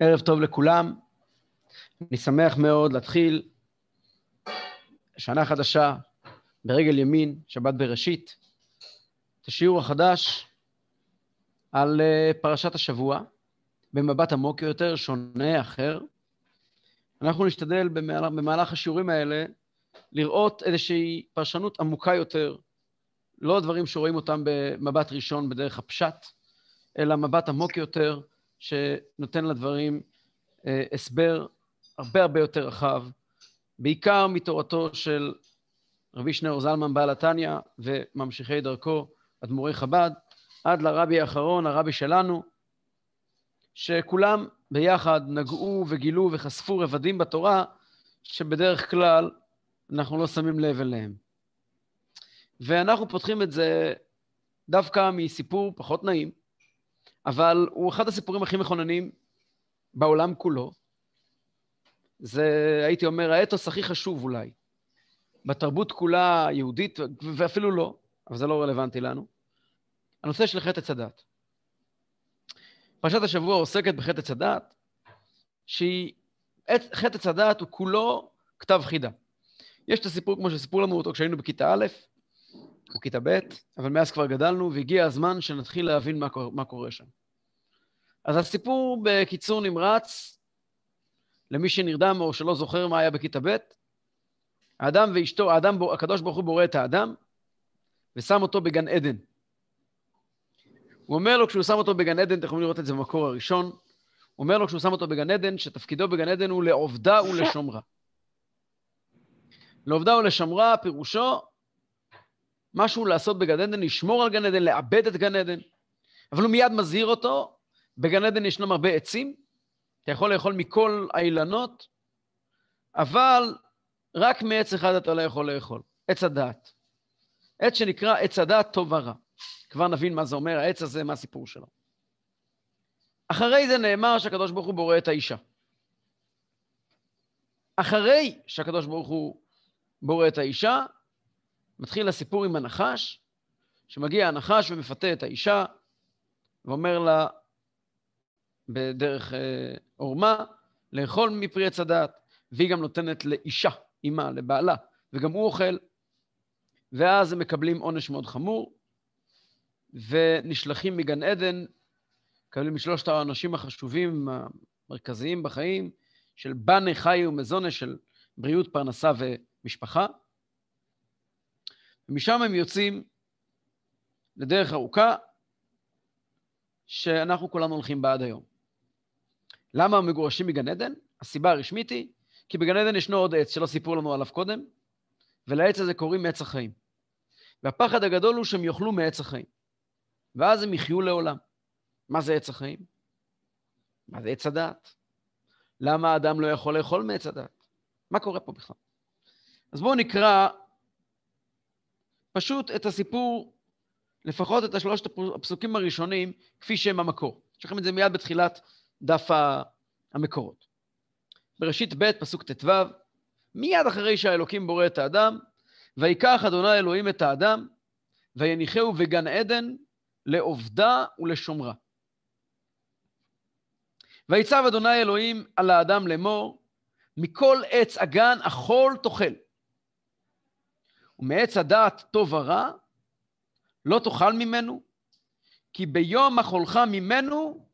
ערב טוב לכולם. אני שמח מאוד להתחיל שנה חדשה ברגל ימין, שבת בראשית, את השיעור החדש על אה, פרשת השבוע, במבט עמוק יותר, שונה, אחר. אנחנו נשתדל במהלך, במהלך השיעורים האלה לראות איזושהי פרשנות עמוקה יותר, לא דברים שרואים אותם במבט ראשון בדרך הפשט, אלא מבט עמוק יותר, שנותן לדברים אה, הסבר הרבה הרבה יותר רחב, בעיקר מתורתו של רבי שניאור זלמן בעל התניא וממשיכי דרכו, אדמו"רי חב"ד, עד לרבי האחרון, הרבי שלנו, שכולם ביחד נגעו וגילו וחשפו רבדים בתורה שבדרך כלל אנחנו לא שמים לב אליהם. ואנחנו פותחים את זה דווקא מסיפור פחות נעים, אבל הוא אחד הסיפורים הכי מכוננים בעולם כולו. זה, הייתי אומר, האתוס הכי חשוב אולי. בתרבות כולה היהודית, ואפילו לא, אבל זה לא רלוונטי לנו. הנושא של חטא עץ הדת. פרשת השבוע עוסקת בחטא עץ הדת, שהיא, חטא עץ הדת הוא כולו כתב חידה. יש את הסיפור כמו שסיפרו לנו אותו כשהיינו בכיתה א', או כיתה ב', אבל מאז כבר גדלנו, והגיע הזמן שנתחיל להבין מה, קורה, מה קורה שם. אז הסיפור בקיצור נמרץ, למי שנרדם או שלא זוכר מה היה בכיתה ב', האדם ואשתו, האדם, הקדוש ברוך הוא בורא את האדם, ושם אותו בגן עדן. הוא אומר לו, כשהוא שם אותו בגן עדן, אתם יכולים לראות את זה במקור הראשון, הוא אומר לו, כשהוא שם אותו בגן עדן, שתפקידו בגן עדן הוא לעובדה ולשומרה. לעובדה ולשמרה, פירושו משהו לעשות בגן עדן, לשמור על גן עדן, לעבד את גן עדן. אבל הוא מיד מזהיר אותו, בגן עדן ישנם הרבה עצים, אתה יכול לאכול מכל האילנות, אבל רק מעץ אחד אתה לא יכול לאכול, עץ הדעת. עץ שנקרא עץ הדעת טוב ורע. כבר נבין מה זה אומר, העץ הזה, מה הסיפור שלו. אחרי זה נאמר שהקדוש ברוך הוא בורא את האישה. אחרי שהקדוש ברוך הוא בורא את האישה, מתחיל הסיפור עם הנחש, שמגיע הנחש ומפתה את האישה, ואומר לה בדרך אה, עורמה, לאכול מפרי עץ הדעת, והיא גם נותנת לאישה, אימה, לבעלה, וגם הוא אוכל, ואז הם מקבלים עונש מאוד חמור, ונשלחים מגן עדן, מקבלים משלושת האנשים החשובים, המרכזיים בחיים, של בנה חי ומזונה, של בריאות, פרנסה ומשפחה. ומשם הם יוצאים לדרך ארוכה, שאנחנו כולנו הולכים בה עד היום. למה הם מגורשים מגן עדן? הסיבה הרשמית היא, כי בגן עדן ישנו עוד עץ שלא סיפרו לנו עליו קודם, ולעץ הזה קוראים עץ החיים. והפחד הגדול הוא שהם יאכלו מעץ החיים. ואז הם יחיו לעולם. מה זה עץ החיים? מה זה עץ הדעת? למה האדם לא יכול לאכול מעץ הדעת? מה קורה פה בכלל? אז בואו נקרא פשוט את הסיפור, לפחות את השלושת הפסוקים הראשונים, כפי שהם המקור. יש לכם את זה מיד בתחילת דף המקורות. בראשית ב', פסוק ט"ו, מיד אחרי שהאלוקים בורא את האדם, ויקח אדוני אלוהים את האדם, ויניחהו בגן עדן לעובדה ולשומרה. ויצב אדוני אלוהים על האדם לאמור, מכל עץ הגן אכול תאכל. ומעץ הדעת טוב ורע, לא תאכל ממנו, כי ביום אכולך ממנו,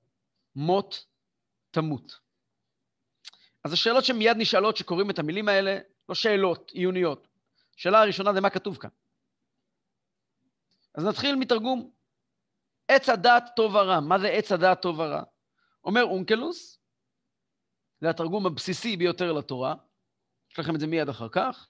מות תמות. אז השאלות שמיד נשאלות שקוראים את המילים האלה, לא שאלות עיוניות. השאלה הראשונה זה מה כתוב כאן. אז נתחיל מתרגום. עץ הדעת טוב ורע. מה זה עץ הדעת טוב ורע? אומר אונקלוס, זה התרגום הבסיסי ביותר לתורה, יש לכם את זה מיד אחר כך,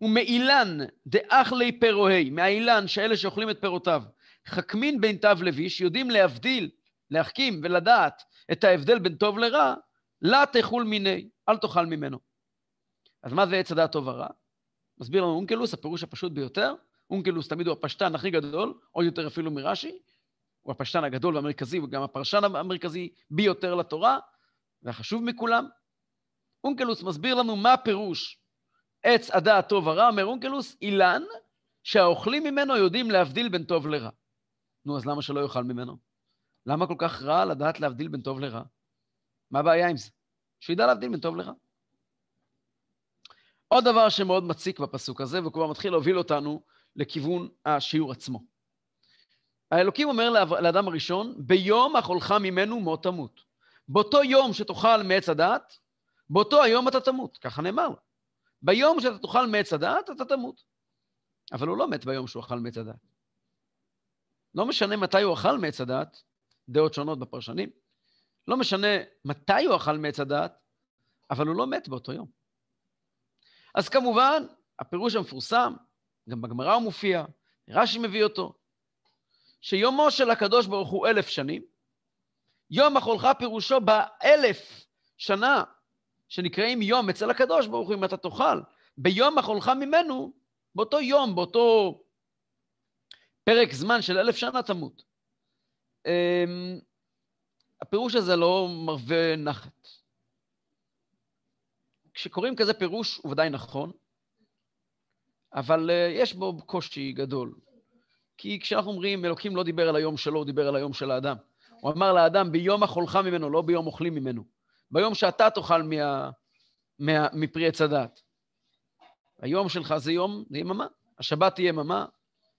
ומאילן דאכלי פירוהי, מהאילן שאלה שאוכלים את פירותיו, חכמין בין תו לביש, יודעים להבדיל, להחכים ולדעת את ההבדל בין טוב לרע, לה תאכול מיני, אל תאכל ממנו. אז מה זה עץ הדעת טוב ורע? מסביר לנו אונקלוס, הפירוש הפשוט ביותר, אונקלוס תמיד הוא הפשטן הכי גדול, עוד יותר אפילו מרש"י, הוא הפשטן הגדול והמרכזי, וגם הפרשן המרכזי ביותר לתורה, והחשוב מכולם. אונקלוס מסביר לנו מה הפירוש עץ הדעת טוב ורע, אומר אונקלוס, אילן שהאוכלים ממנו יודעים להבדיל בין טוב לרע. נו, אז למה שלא יאכל ממנו? למה כל כך רע לדעת להבדיל בין טוב לרע? מה הבעיה עם זה? שידע להבדיל בין טוב לך. עוד דבר שמאוד מציק בפסוק הזה, והוא כבר מתחיל להוביל אותנו לכיוון השיעור עצמו. האלוקים אומר לאדם הראשון, ביום אכולך ממנו מות תמות. באותו יום שתאכל מעץ הדת, באותו היום אתה תמות, ככה נאמר לו. ביום שאתה תאכל מעץ הדת, אתה תמות. אבל הוא לא מת ביום שהוא אכל מעץ הדת. לא משנה מתי הוא אכל מעץ הדת, דעות שונות בפרשנים, לא משנה מתי הוא אכל מעץ הדת, אבל הוא לא מת באותו יום. אז כמובן, הפירוש המפורסם, גם בגמרא הוא מופיע, רש"י מביא אותו, שיומו של הקדוש ברוך הוא אלף שנים, יום אכולך פירושו באלף שנה שנקראים יום אצל הקדוש ברוך הוא, אם אתה תאכל, ביום אכולך ממנו, באותו יום, באותו פרק זמן של אלף שנה תמות. אמ, הפירוש הזה לא מרווה נחת. כשקוראים כזה פירוש הוא ודאי נכון, אבל uh, יש בו קושי גדול. כי כשאנחנו אומרים, אלוקים לא דיבר על היום שלו, הוא דיבר על היום של האדם. הוא אמר לאדם, ביום אכולך ממנו, לא ביום אוכלים ממנו. ביום שאתה תאכל מה, מה, מפרי עץ הדת. היום שלך זה יום, זה יממה. השבת תהיה יממה,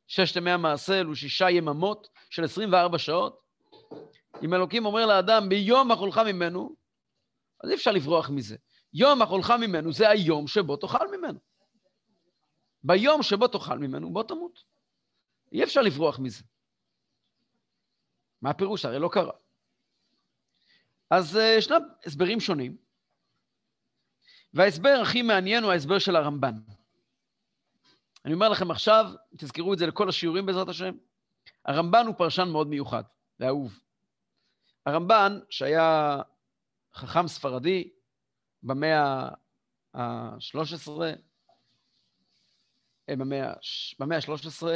ששת ימי המעשה אלו שישה יממות של 24 שעות. אם אלוקים אומר לאדם, ביום אכולך ממנו, אז אי אפשר לברוח מזה. יום אכולך ממנו זה היום שבו תאכל ממנו. ביום שבו תאכל ממנו, בוא תמות. אי אפשר לברוח מזה. מה הפירוש? הרי לא קרה. אז uh, ישנם הסברים שונים, וההסבר הכי מעניין הוא ההסבר של הרמב"ן. אני אומר לכם עכשיו, תזכרו את זה לכל השיעורים בעזרת השם, הרמב"ן הוא פרשן מאוד מיוחד ואהוב. הרמב"ן, שהיה חכם ספרדי במאה ה-13, אה, במאה ה-13,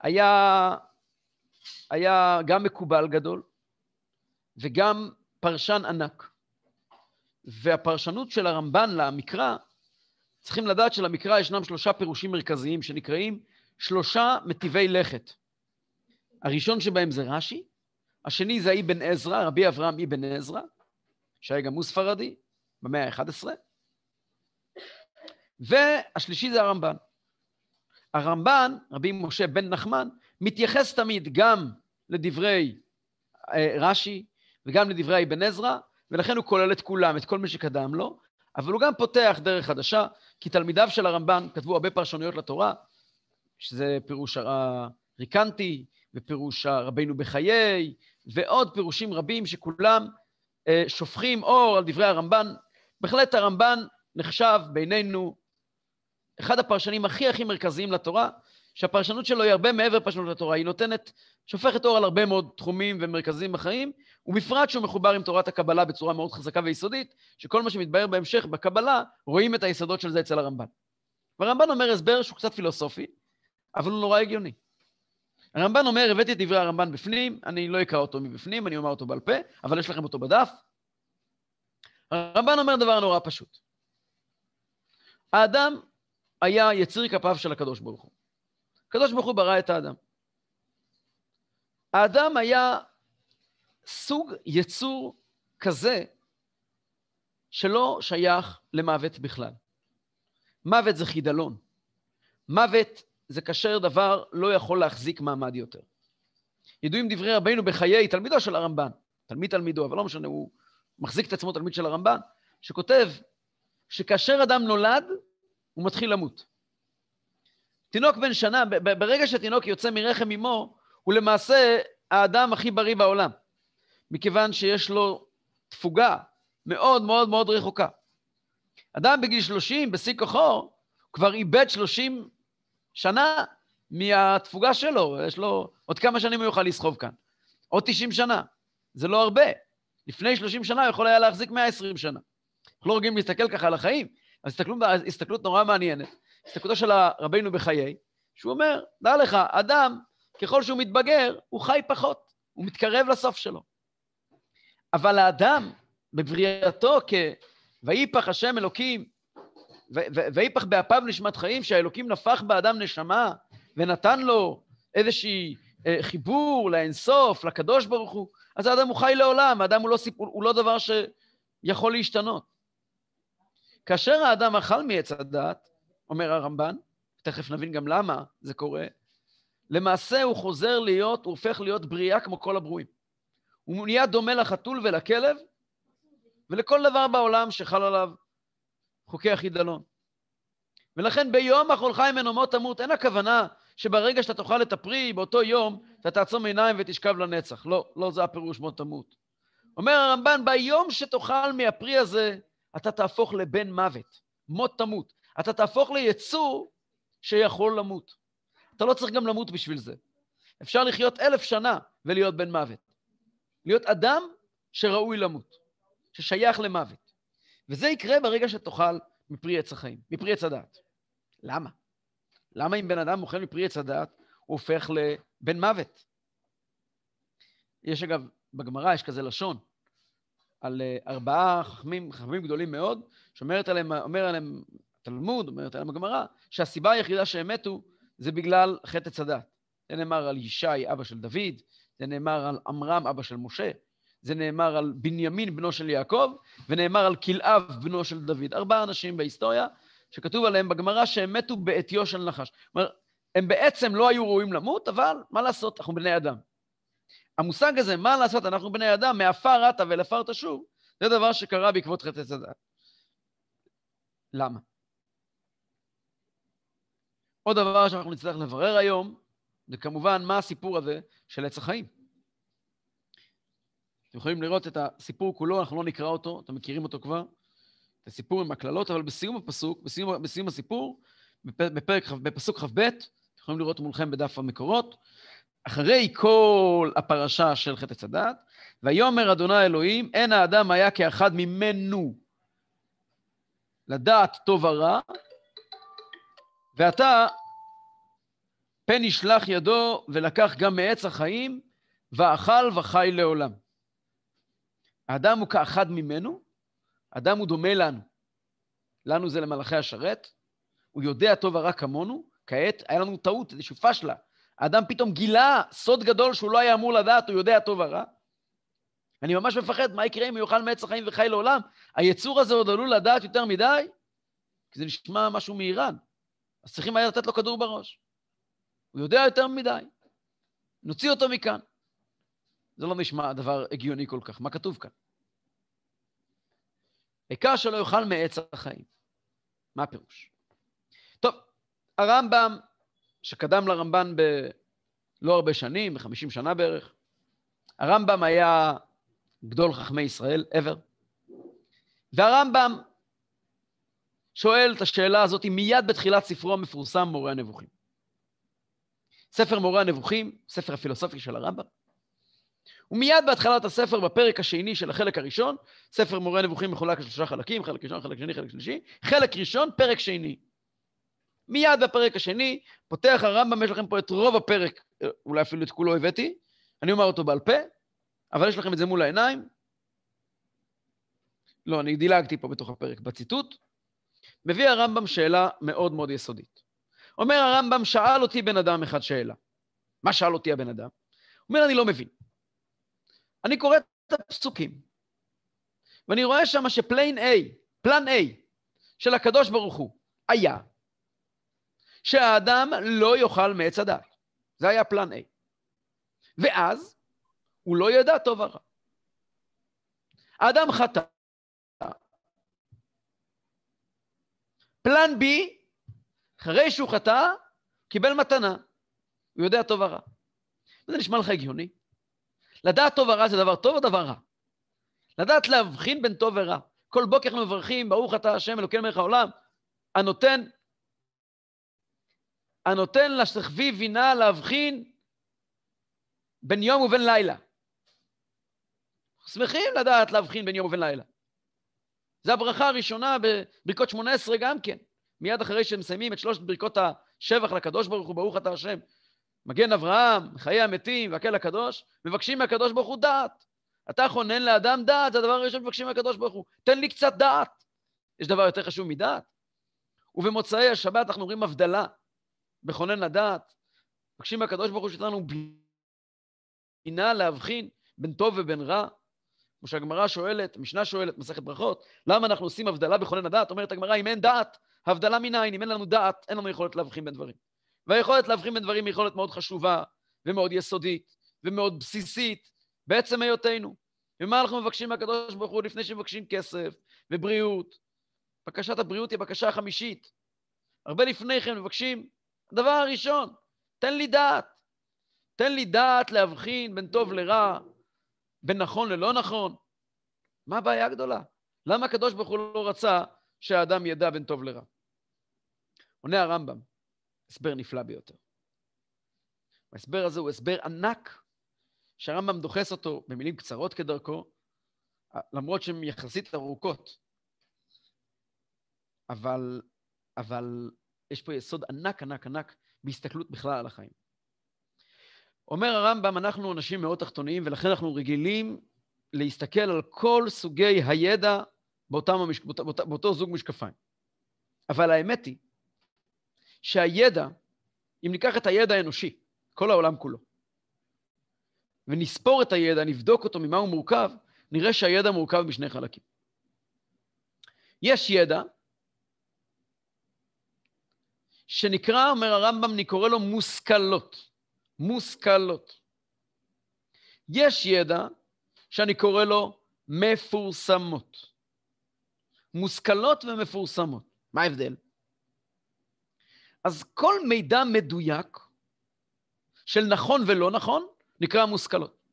היה, היה גם מקובל גדול וגם פרשן ענק. והפרשנות של הרמב"ן למקרא, צריכים לדעת שלמקרא ישנם שלושה פירושים מרכזיים שנקראים שלושה מטיבי לכת. הראשון שבהם זה רש"י, השני זה אבן עזרא, רבי אברהם אבן עזרא, שהיה גם הוא ספרדי, במאה ה-11, והשלישי זה הרמב"ן. הרמב"ן, רבי משה בן נחמן, מתייחס תמיד גם לדברי אה, רש"י וגם לדברי אבן עזרא, ולכן הוא כולל את כולם, את כל מי שקדם לו, אבל הוא גם פותח דרך חדשה, כי תלמידיו של הרמב"ן כתבו הרבה פרשנויות לתורה, שזה פירוש הריקנטי, ופירוש רבינו בחיי, ועוד פירושים רבים שכולם אה, שופכים אור על דברי הרמב"ן. בהחלט הרמב"ן נחשב בינינו אחד הפרשנים הכי הכי מרכזיים לתורה, שהפרשנות שלו היא הרבה מעבר פרשנות לתורה, היא נותנת, שופכת אור על הרבה מאוד תחומים ומרכזים בחיים, ובפרט שהוא מחובר עם תורת הקבלה בצורה מאוד חזקה ויסודית, שכל מה שמתבהר בהמשך בקבלה, רואים את היסודות של זה אצל הרמב"ן. והרמב"ן אומר הסבר שהוא קצת פילוסופי, אבל הוא נורא הגיוני. הרמב"ן אומר, הבאתי את דברי הרמב"ן בפנים, אני לא אקרא אותו מבפנים, אני אומר אותו בעל פה, אבל יש לכם אותו בדף. הרמב"ן אומר דבר נורא פשוט. האדם היה יציר כפיו של הקדוש ברוך הוא. הקדוש ברוך הוא ברא את האדם. האדם היה סוג יצור כזה שלא שייך למוות בכלל. מוות זה חידלון. מוות זה כאשר דבר לא יכול להחזיק מעמד יותר. ידועים דברי רבינו בחיי תלמידו של הרמב"ן, תלמיד תלמידו, אבל לא משנה, הוא מחזיק את עצמו תלמיד של הרמב"ן, שכותב שכאשר אדם נולד, הוא מתחיל למות. תינוק בן שנה, ברגע שתינוק יוצא מרחם אמו, הוא למעשה האדם הכי בריא בעולם, מכיוון שיש לו תפוגה מאוד מאוד מאוד רחוקה. אדם בגיל 30, בשיא כוחו, כבר איבד 30 שנה מהתפוגה שלו, יש לו עוד כמה שנים הוא יוכל לסחוב כאן. עוד 90 שנה, זה לא הרבה. לפני 30 שנה הוא יכול היה להחזיק 120 שנה. אנחנו לא רגילים להסתכל ככה על החיים, אז הסתכלות, הסתכלות נורא מעניינת. הסתכלותו של רבינו בחיי, שהוא אומר, דע לך, אדם, ככל שהוא מתבגר, הוא חי פחות, הוא מתקרב לסוף שלו. אבל האדם, בבריאתו כ... ויפח השם אלוקים, ויפח באפיו נשמת חיים, שהאלוקים נפח באדם נשמה ונתן לו איזשהי אה, חיבור לאינסוף, לקדוש ברוך הוא, אז האדם הוא חי לעולם, האדם הוא לא, סיפור, הוא לא דבר ש, יכול להשתנות. כאשר האדם אכל מעץ הדעת, אומר הרמב"ן, תכף נבין גם למה זה קורה, למעשה הוא חוזר להיות, הוא הופך להיות בריאה כמו כל הברואים. הוא נהיה דומה לחתול ולכלב ולכל דבר בעולם שחל עליו חוקי החידלון. ולכן ביום אכולך ממנו מות תמות, אין הכוונה שברגע שאתה תאכל את הפרי, באותו יום אתה תעצום עיניים ותשכב לנצח. לא, לא זה הפירוש מות תמות. אומר הרמב"ן, ביום שתאכל מהפרי הזה, אתה תהפוך לבן מוות, מות תמות. אתה תהפוך ליצור שיכול למות. אתה לא צריך גם למות בשביל זה. אפשר לחיות אלף שנה ולהיות בן מוות. להיות אדם שראוי למות, ששייך למוות. וזה יקרה ברגע שתאכל מפרי עץ החיים, מפרי עץ הדעת. למה? למה אם בן אדם אוכל מפרי עץ הדעת, הוא הופך לבן מוות? יש אגב, בגמרא יש כזה לשון, על אה, ארבעה חכמים, חכמים גדולים מאוד, שאומרת עליהם, אומר עליהם תלמוד, אומרת עליהם הגמרא, שהסיבה היחידה שהם מתו זה בגלל חטא הדת. זה נאמר על ישי, אבא של דוד, זה נאמר על עמרם, אבא של משה, זה נאמר על בנימין, בנו של יעקב, ונאמר על כלאב, בנו של דוד. ארבעה אנשים בהיסטוריה שכתוב עליהם בגמרא שהם מתו בעטיו של נחש. כלומר, הם בעצם לא היו ראויים למות, אבל מה לעשות, אנחנו בני אדם. המושג הזה, מה לעשות, אנחנו בני אדם, מעפר עטה ולעפר תשוב, זה דבר שקרה בעקבות חטא הדת. למה? עוד דבר שאנחנו נצטרך לברר היום, זה כמובן מה הסיפור הזה של עץ החיים. אתם יכולים לראות את הסיפור כולו, אנחנו לא נקרא אותו, אתם מכירים אותו כבר, את הסיפור עם הקללות, אבל בסיום הפסוק, בסיום, בסיום הסיפור, בפרק, בפסוק כ"ב, אתם יכולים לראות מולכם בדף המקורות, אחרי כל הפרשה של חטא הדת, ויאמר אדוני אלוהים, אין האדם היה כאחד ממנו לדעת טוב ורע, ועתה פן ישלח ידו ולקח גם מעץ החיים, ואכל וחי לעולם. האדם הוא כאחד ממנו, האדם הוא דומה לנו. לנו זה למלאכי השרת, הוא יודע טוב ורע כמונו, כעת היה לנו טעות, איזשהו פשלה. האדם פתאום גילה סוד גדול שהוא לא היה אמור לדעת, הוא יודע טוב ורע. אני ממש מפחד, מה יקרה אם הוא יאכל מעץ החיים וחי לעולם? היצור הזה עוד עלול לדעת יותר מדי, כי זה נשמע משהו מאיראן. אז צריכים היה לתת לו כדור בראש. הוא יודע יותר מדי. נוציא אותו מכאן. זה לא נשמע דבר הגיוני כל כך. מה כתוב כאן? העיקר שלא יאכל מעץ החיים. מה הפירוש? טוב, הרמב"ם, שקדם לרמב"ן בלא הרבה שנים, ב-50 שנה בערך, הרמב"ם היה גדול חכמי ישראל ever, והרמב"ם שואל את השאלה הזאת מיד בתחילת ספרו המפורסם, מורה הנבוכים. ספר מורה הנבוכים, ספר הפילוסופי של הרמב"ם. ומיד בהתחלת הספר, בפרק השני של החלק הראשון, ספר מורה הנבוכים מחולק לשלושה חלקים, חלק ראשון, חלק שני, חלק שלישי, חלק ראשון, פרק שני. מיד בפרק השני, פותח הרמב"ם, יש לכם פה את רוב הפרק, אולי אפילו את כולו הבאתי, אני אומר אותו בעל פה, אבל יש לכם את זה מול העיניים. לא, אני דילגתי פה בתוך הפרק בציטוט. מביא הרמב"ם שאלה מאוד מאוד יסודית. אומר הרמב"ם, שאל אותי בן אדם אחד שאלה. מה שאל אותי הבן אדם? אומר, אני לא מבין. אני קורא את הפסוקים, ואני רואה שם שפליין A, פלן A של הקדוש ברוך הוא היה שהאדם לא יאכל מעץ הדת. זה היה פלן A. ואז הוא לא ידע טוב ורע. האדם חטא. פלן B, אחרי שהוא חטא, קיבל מתנה. הוא יודע טוב ורע. זה נשמע לך הגיוני? לדעת טוב ורע זה דבר טוב או דבר רע? לדעת להבחין בין טוב ורע. כל בוקר אנחנו מברכים, ברוך אתה השם אלוקינו מלך העולם, הנותן, הנותן לשכבי בינה להבחין בין יום ובין לילה. שמחים לדעת להבחין בין יום ובין לילה. זו הברכה הראשונה בברכות 18 גם כן. מיד אחרי שמסיימים את שלושת ברכות השבח לקדוש ברוך הוא, ברוך אתה השם. מגן אברהם, חיי המתים והקל הקדוש, מבקשים מהקדוש ברוך הוא דעת. אתה חונן לאדם דעת, זה הדבר הראשון שמבקשים מהקדוש ברוך הוא. תן לי קצת דעת. יש דבר יותר חשוב מדעת? ובמוצאי השבת אנחנו אומרים הבדלה בכונן לדעת. מבקשים מהקדוש ברוך הוא שייתן בינה להבחין בין טוב ובין רע. כמו שהגמרא שואלת, המשנה שואלת, מסכת ברכות, למה אנחנו עושים הבדלה בכונן הדעת? אומרת הגמרא, אם אין דעת, הבדלה מנין, אם אין לנו דעת, אין לנו יכולת להבחין בין דברים. והיכולת להבחין בין דברים היא יכולת מאוד חשובה, ומאוד יסודית, ומאוד בסיסית, בעצם היותנו. ומה אנחנו מבקשים מהקדוש ברוך הוא לפני שמבקשים כסף ובריאות? בקשת הבריאות היא הבקשה החמישית. הרבה לפני כן מבקשים, הדבר הראשון, תן לי דעת. תן לי דעת להבחין בין טוב לרע, בין נכון ללא נכון. מה הבעיה הגדולה? למה הקדוש ברוך הוא לא רצה שהאדם ידע בין טוב לרע? עונה הרמב"ם, הסבר נפלא ביותר. ההסבר הזה הוא הסבר ענק, שהרמב"ם דוחס אותו במילים קצרות כדרכו, למרות שהן יחסית ארוכות. אבל, אבל יש פה יסוד ענק, ענק, ענק בהסתכלות בכלל על החיים. אומר הרמב"ם, אנחנו אנשים מאוד תחתוניים, ולכן אנחנו רגילים להסתכל על כל סוגי הידע באותם המש... באותו, באותו זוג משקפיים. אבל האמת היא שהידע, אם ניקח את הידע האנושי, כל העולם כולו, ונספור את הידע, נבדוק אותו ממה הוא מורכב, נראה שהידע מורכב משני חלקים. יש ידע שנקרא, אומר הרמב"ם, אני קורא לו מושכלות. מושכלות. יש ידע שאני קורא לו מפורסמות. מושכלות ומפורסמות. מה ההבדל? אז כל מידע מדויק של נכון ולא נכון נקרא מושכלות.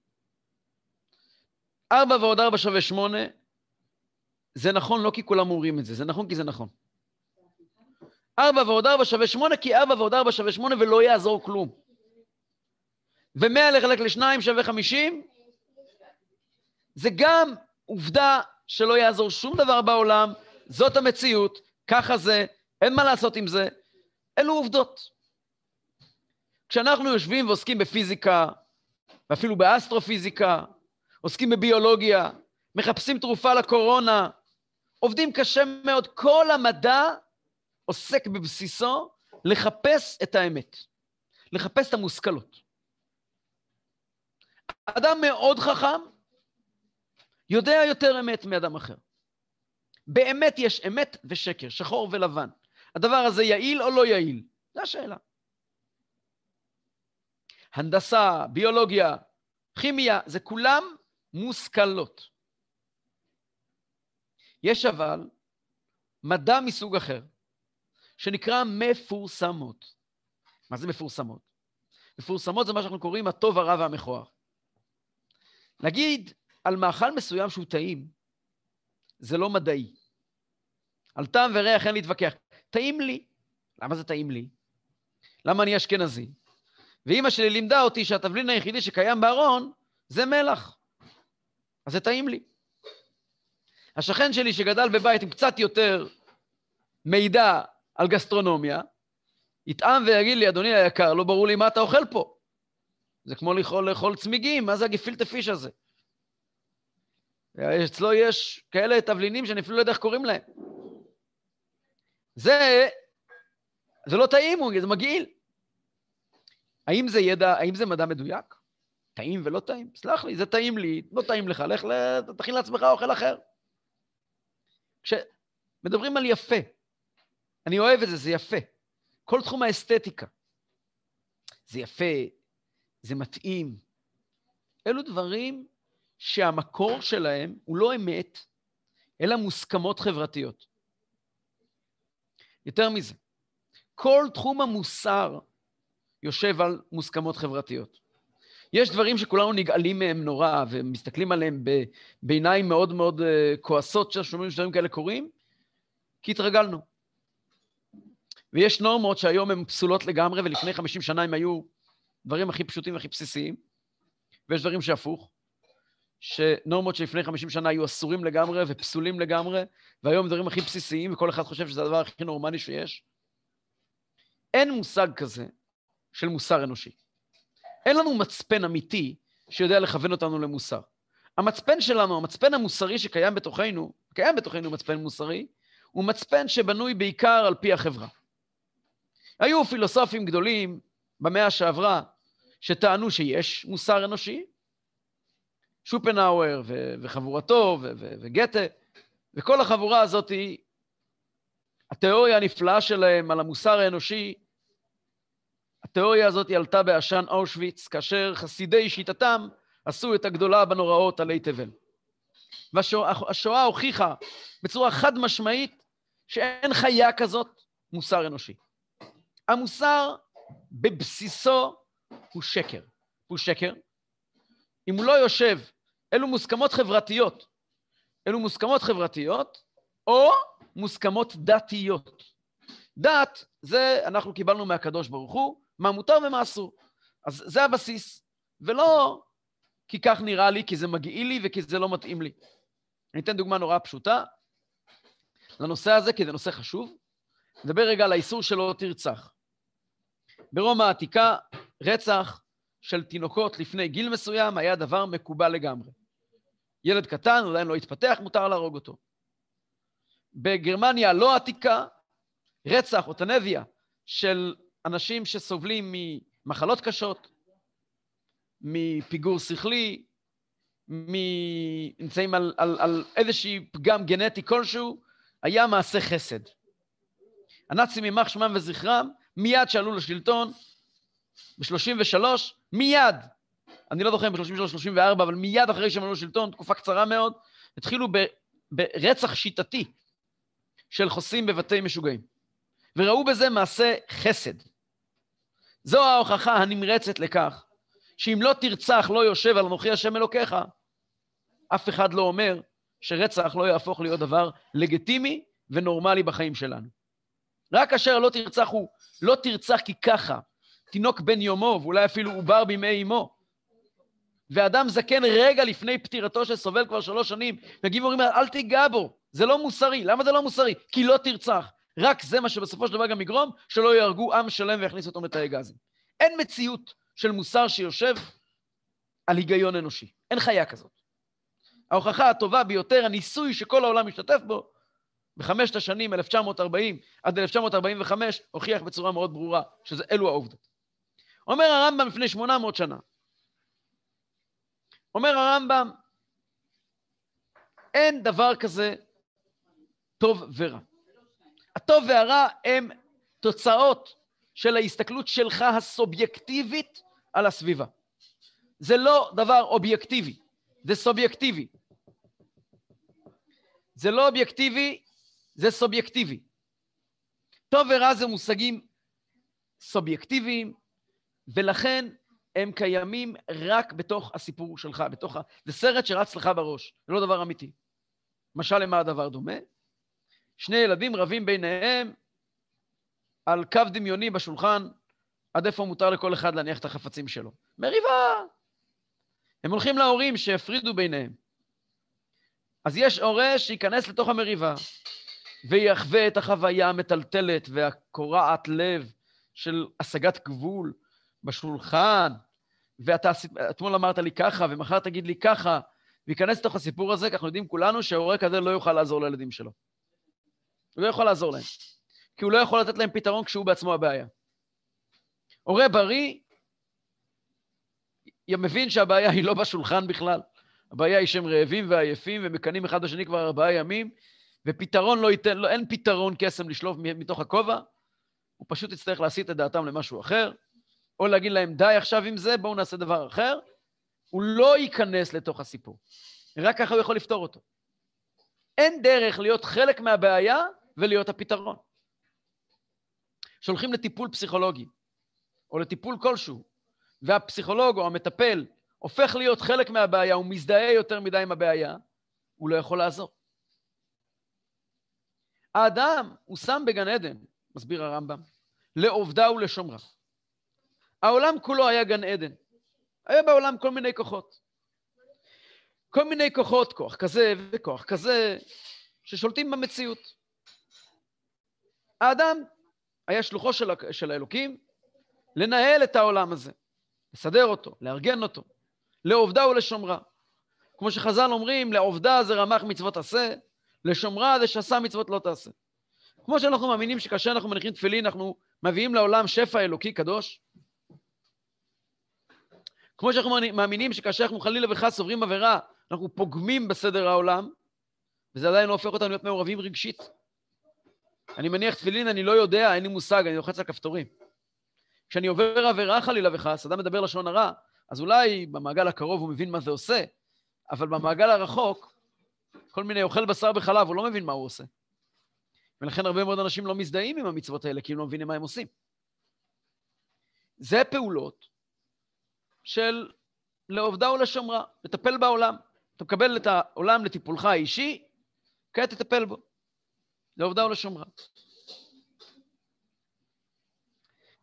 ארבע ועוד ארבע שווה שמונה, זה נכון לא כי כולם אומרים את זה, זה נכון כי זה נכון. ארבע ועוד ארבע שווה שמונה, כי ארבע ועוד ארבע שווה שמונה ולא יעזור כלום. ומאה לחלק לשניים שווה חמישים, זה גם עובדה שלא יעזור שום דבר בעולם, זאת המציאות, ככה זה, אין מה לעשות עם זה, אלו עובדות. כשאנחנו יושבים ועוסקים בפיזיקה, ואפילו באסטרופיזיקה, עוסקים בביולוגיה, מחפשים תרופה לקורונה, עובדים קשה מאוד. כל המדע עוסק בבסיסו לחפש את האמת, לחפש את המושכלות. אדם מאוד חכם יודע יותר אמת מאדם אחר. באמת יש אמת ושקר, שחור ולבן. הדבר הזה יעיל או לא יעיל? זו השאלה. הנדסה, ביולוגיה, כימיה, זה כולם מושכלות. יש אבל מדע מסוג אחר, שנקרא מפורסמות. מה זה מפורסמות? מפורסמות זה מה שאנחנו קוראים הטוב, הרע והמכוער. נגיד על מאכל מסוים שהוא טעים, זה לא מדעי. על טעם וריח אין להתווכח. טעים לי. למה זה טעים לי? למה אני אשכנזי? ואימא שלי לימדה אותי שהתבלין היחידי שקיים בארון זה מלח. אז זה טעים לי. השכן שלי שגדל בבית עם קצת יותר מידע על גסטרונומיה, יטעם ויגיד לי, אדוני היקר, לא ברור לי מה אתה אוכל פה. זה כמו לאכול, לאכול צמיגים, מה זה הגפילטה פיש הזה? אצלו יש כאלה תבלינים שאני אפילו לא יודע איך קוראים להם. זה, זה לא טעים, זה מגעיל. האם זה ידע, האם זה מדע מדויק? טעים ולא טעים? סלח לי, זה טעים לי, לא טעים לך, לך, תכין לעצמך אוכל אחר. כשמדברים על יפה, אני אוהב את זה, זה יפה. כל תחום האסתטיקה. זה יפה, זה מתאים. אלו דברים שהמקור שלהם הוא לא אמת, אלא מוסכמות חברתיות. יותר מזה, כל תחום המוסר יושב על מוסכמות חברתיות. יש דברים שכולנו נגעלים מהם נורא, ומסתכלים עליהם בעיניים מאוד מאוד אה, כועסות כששומעים שדברים כאלה קורים, כי התרגלנו. ויש נורמות שהיום הן פסולות לגמרי, ולפני 50 שנה הם היו דברים הכי פשוטים והכי בסיסיים, ויש דברים שהפוך, שנורמות שלפני 50 שנה היו אסורים לגמרי ופסולים לגמרי, והיום דברים הכי בסיסיים, וכל אחד חושב שזה הדבר הכי נורמלי שיש. אין מושג כזה של מוסר אנושי. אין לנו מצפן אמיתי שיודע לכוון אותנו למוסר. המצפן שלנו, המצפן המוסרי שקיים בתוכנו, קיים בתוכנו מצפן מוסרי, הוא מצפן שבנוי בעיקר על פי החברה. היו פילוסופים גדולים במאה שעברה שטענו שיש מוסר אנושי, שופנאוור וחבורתו וגתה, וכל החבורה הזאת, התיאוריה הנפלאה שלהם על המוסר האנושי, התיאוריה הזאת עלתה בעשן אושוויץ, כאשר חסידי שיטתם עשו את הגדולה בנוראות עלי תבל. והשואה הוכיחה בצורה חד משמעית שאין חיה כזאת מוסר אנושי. המוסר בבסיסו הוא שקר. הוא שקר. אם הוא לא יושב, אלו מוסכמות חברתיות. אלו מוסכמות חברתיות או מוסכמות דתיות. דת, זה אנחנו קיבלנו מהקדוש ברוך הוא, מה מותר ומה אסור. אז זה הבסיס, ולא כי כך נראה לי, כי זה מגעיל לי וכי זה לא מתאים לי. אני אתן דוגמה נורא פשוטה לנושא הזה, כי זה נושא חשוב. נדבר רגע על האיסור שלא תרצח. ברומא העתיקה, רצח של תינוקות לפני גיל מסוים היה דבר מקובל לגמרי. ילד קטן, עדיין לא התפתח, מותר להרוג אותו. בגרמניה הלא עתיקה, רצח או טנביה של אנשים שסובלים ממחלות קשות, מפיגור שכלי, נמצאים על, על, על איזשהי פגם גנטי כלשהו, היה מעשה חסד. הנאצים, יימח שמם וזכרם, מיד שעלו לשלטון, ב-33, מיד, אני לא זוכר אם ב-33 34, אבל מיד אחרי שהם עלו לשלטון, תקופה קצרה מאוד, התחילו ב, ברצח שיטתי של חוסים בבתי משוגעים. וראו בזה מעשה חסד. זו ההוכחה הנמרצת לכך שאם לא תרצח לא יושב על אנוכי השם אלוקיך, אף אחד לא אומר שרצח לא יהפוך להיות דבר לגיטימי ונורמלי בחיים שלנו. רק אשר לא תרצח הוא, לא תרצח כי ככה, תינוק בן יומו, ואולי אפילו עובר בימי אמו. ואדם זקן רגע לפני פטירתו שסובל כבר שלוש שנים, מגיעים ואומרים, אל תיגע בו, זה לא מוסרי. למה זה לא מוסרי? כי לא תרצח. רק זה מה שבסופו של דבר גם יגרום שלא יהרגו עם שלם ויכניסו אותו לתאי גזים. אין מציאות של מוסר שיושב על היגיון אנושי. אין חיה כזאת. ההוכחה הטובה ביותר, הניסוי שכל העולם משתתף בו, בחמשת השנים 1940 עד 1945, הוכיח בצורה מאוד ברורה שזה אלו העובדות. אומר הרמב"ם לפני 800 שנה, אומר הרמב"ם, אין דבר כזה טוב ורע. הטוב והרע הם תוצאות של ההסתכלות שלך הסובייקטיבית על הסביבה. זה לא דבר אובייקטיבי, זה סובייקטיבי. זה לא אובייקטיבי, זה סובייקטיבי. טוב ורע זה מושגים סובייקטיביים, ולכן הם קיימים רק בתוך הסיפור שלך, בתוך ה... זה סרט שרץ לך בראש, זה לא דבר אמיתי. משל למה הדבר דומה? שני ילדים רבים ביניהם על קו דמיוני בשולחן, עד איפה מותר לכל אחד להניח את החפצים שלו. מריבה! הם הולכים להורים שהפרידו ביניהם. אז יש הורה שייכנס לתוך המריבה ויחווה את החוויה המטלטלת והקורעת לב של השגת גבול בשולחן, ואתה אתמול אמרת לי ככה, ומחר תגיד לי ככה, וייכנס לתוך הסיפור הזה, כי אנחנו יודעים כולנו שההורה כזה לא יוכל לעזור לילדים שלו. הוא לא יכול לעזור להם, כי הוא לא יכול לתת להם פתרון כשהוא בעצמו הבעיה. הורה בריא מבין שהבעיה היא לא בשולחן בכלל, הבעיה היא שהם רעבים ועייפים ומקנאים אחד בשני כבר ארבעה ימים, ופתרון לא ייתן, לא, אין פתרון קסם לשלוף מתוך הכובע, הוא פשוט יצטרך להסיט את דעתם למשהו אחר, או להגיד להם, די עכשיו עם זה, בואו נעשה דבר אחר. הוא לא ייכנס לתוך הסיפור, רק ככה הוא יכול לפתור אותו. אין דרך להיות חלק מהבעיה ולהיות הפתרון. כשהולכים לטיפול פסיכולוגי, או לטיפול כלשהו, והפסיכולוג או המטפל הופך להיות חלק מהבעיה, הוא מזדהה יותר מדי עם הבעיה, הוא לא יכול לעזור. האדם הוא שם בגן עדן, מסביר הרמב"ם, לעובדה ולשומרה. העולם כולו היה גן עדן. היה בעולם כל מיני כוחות. כל מיני כוחות, כוח כזה וכוח כזה, ששולטים במציאות. האדם היה שלוחו של, של האלוקים לנהל את העולם הזה, לסדר אותו, לארגן אותו, לעובדה ולשומרה. כמו שחז"ל אומרים, לעובדה זה רמ"ח מצוות עשה, לשומרה זה שעשה מצוות לא תעשה. כמו שאנחנו מאמינים שכאשר אנחנו מניחים תפילין, אנחנו מביאים לעולם שפע אלוקי קדוש, כמו שאנחנו מאמינים שכאשר אנחנו חלילה וחס עוברים עבירה, אנחנו פוגמים בסדר העולם, וזה עדיין לא הופך אותנו להיות מעורבים רגשית. אני מניח תפילין, אני לא יודע, אין לי מושג, אני לוחץ על כפתורים. כשאני עובר עבירה חלילה וחס, אדם מדבר לשון הרע, אז אולי במעגל הקרוב הוא מבין מה זה עושה, אבל במעגל הרחוק, כל מיני אוכל בשר בחלב, הוא לא מבין מה הוא עושה. ולכן הרבה מאוד אנשים לא מזדהים עם המצוות האלה, כי הם לא מבינים מה הם עושים. זה פעולות של לעובדה ולשומרה, לטפל בעולם. אתה מקבל את העולם לטיפולך האישי, כעת תטפל בו. לעובדה ולשומרה.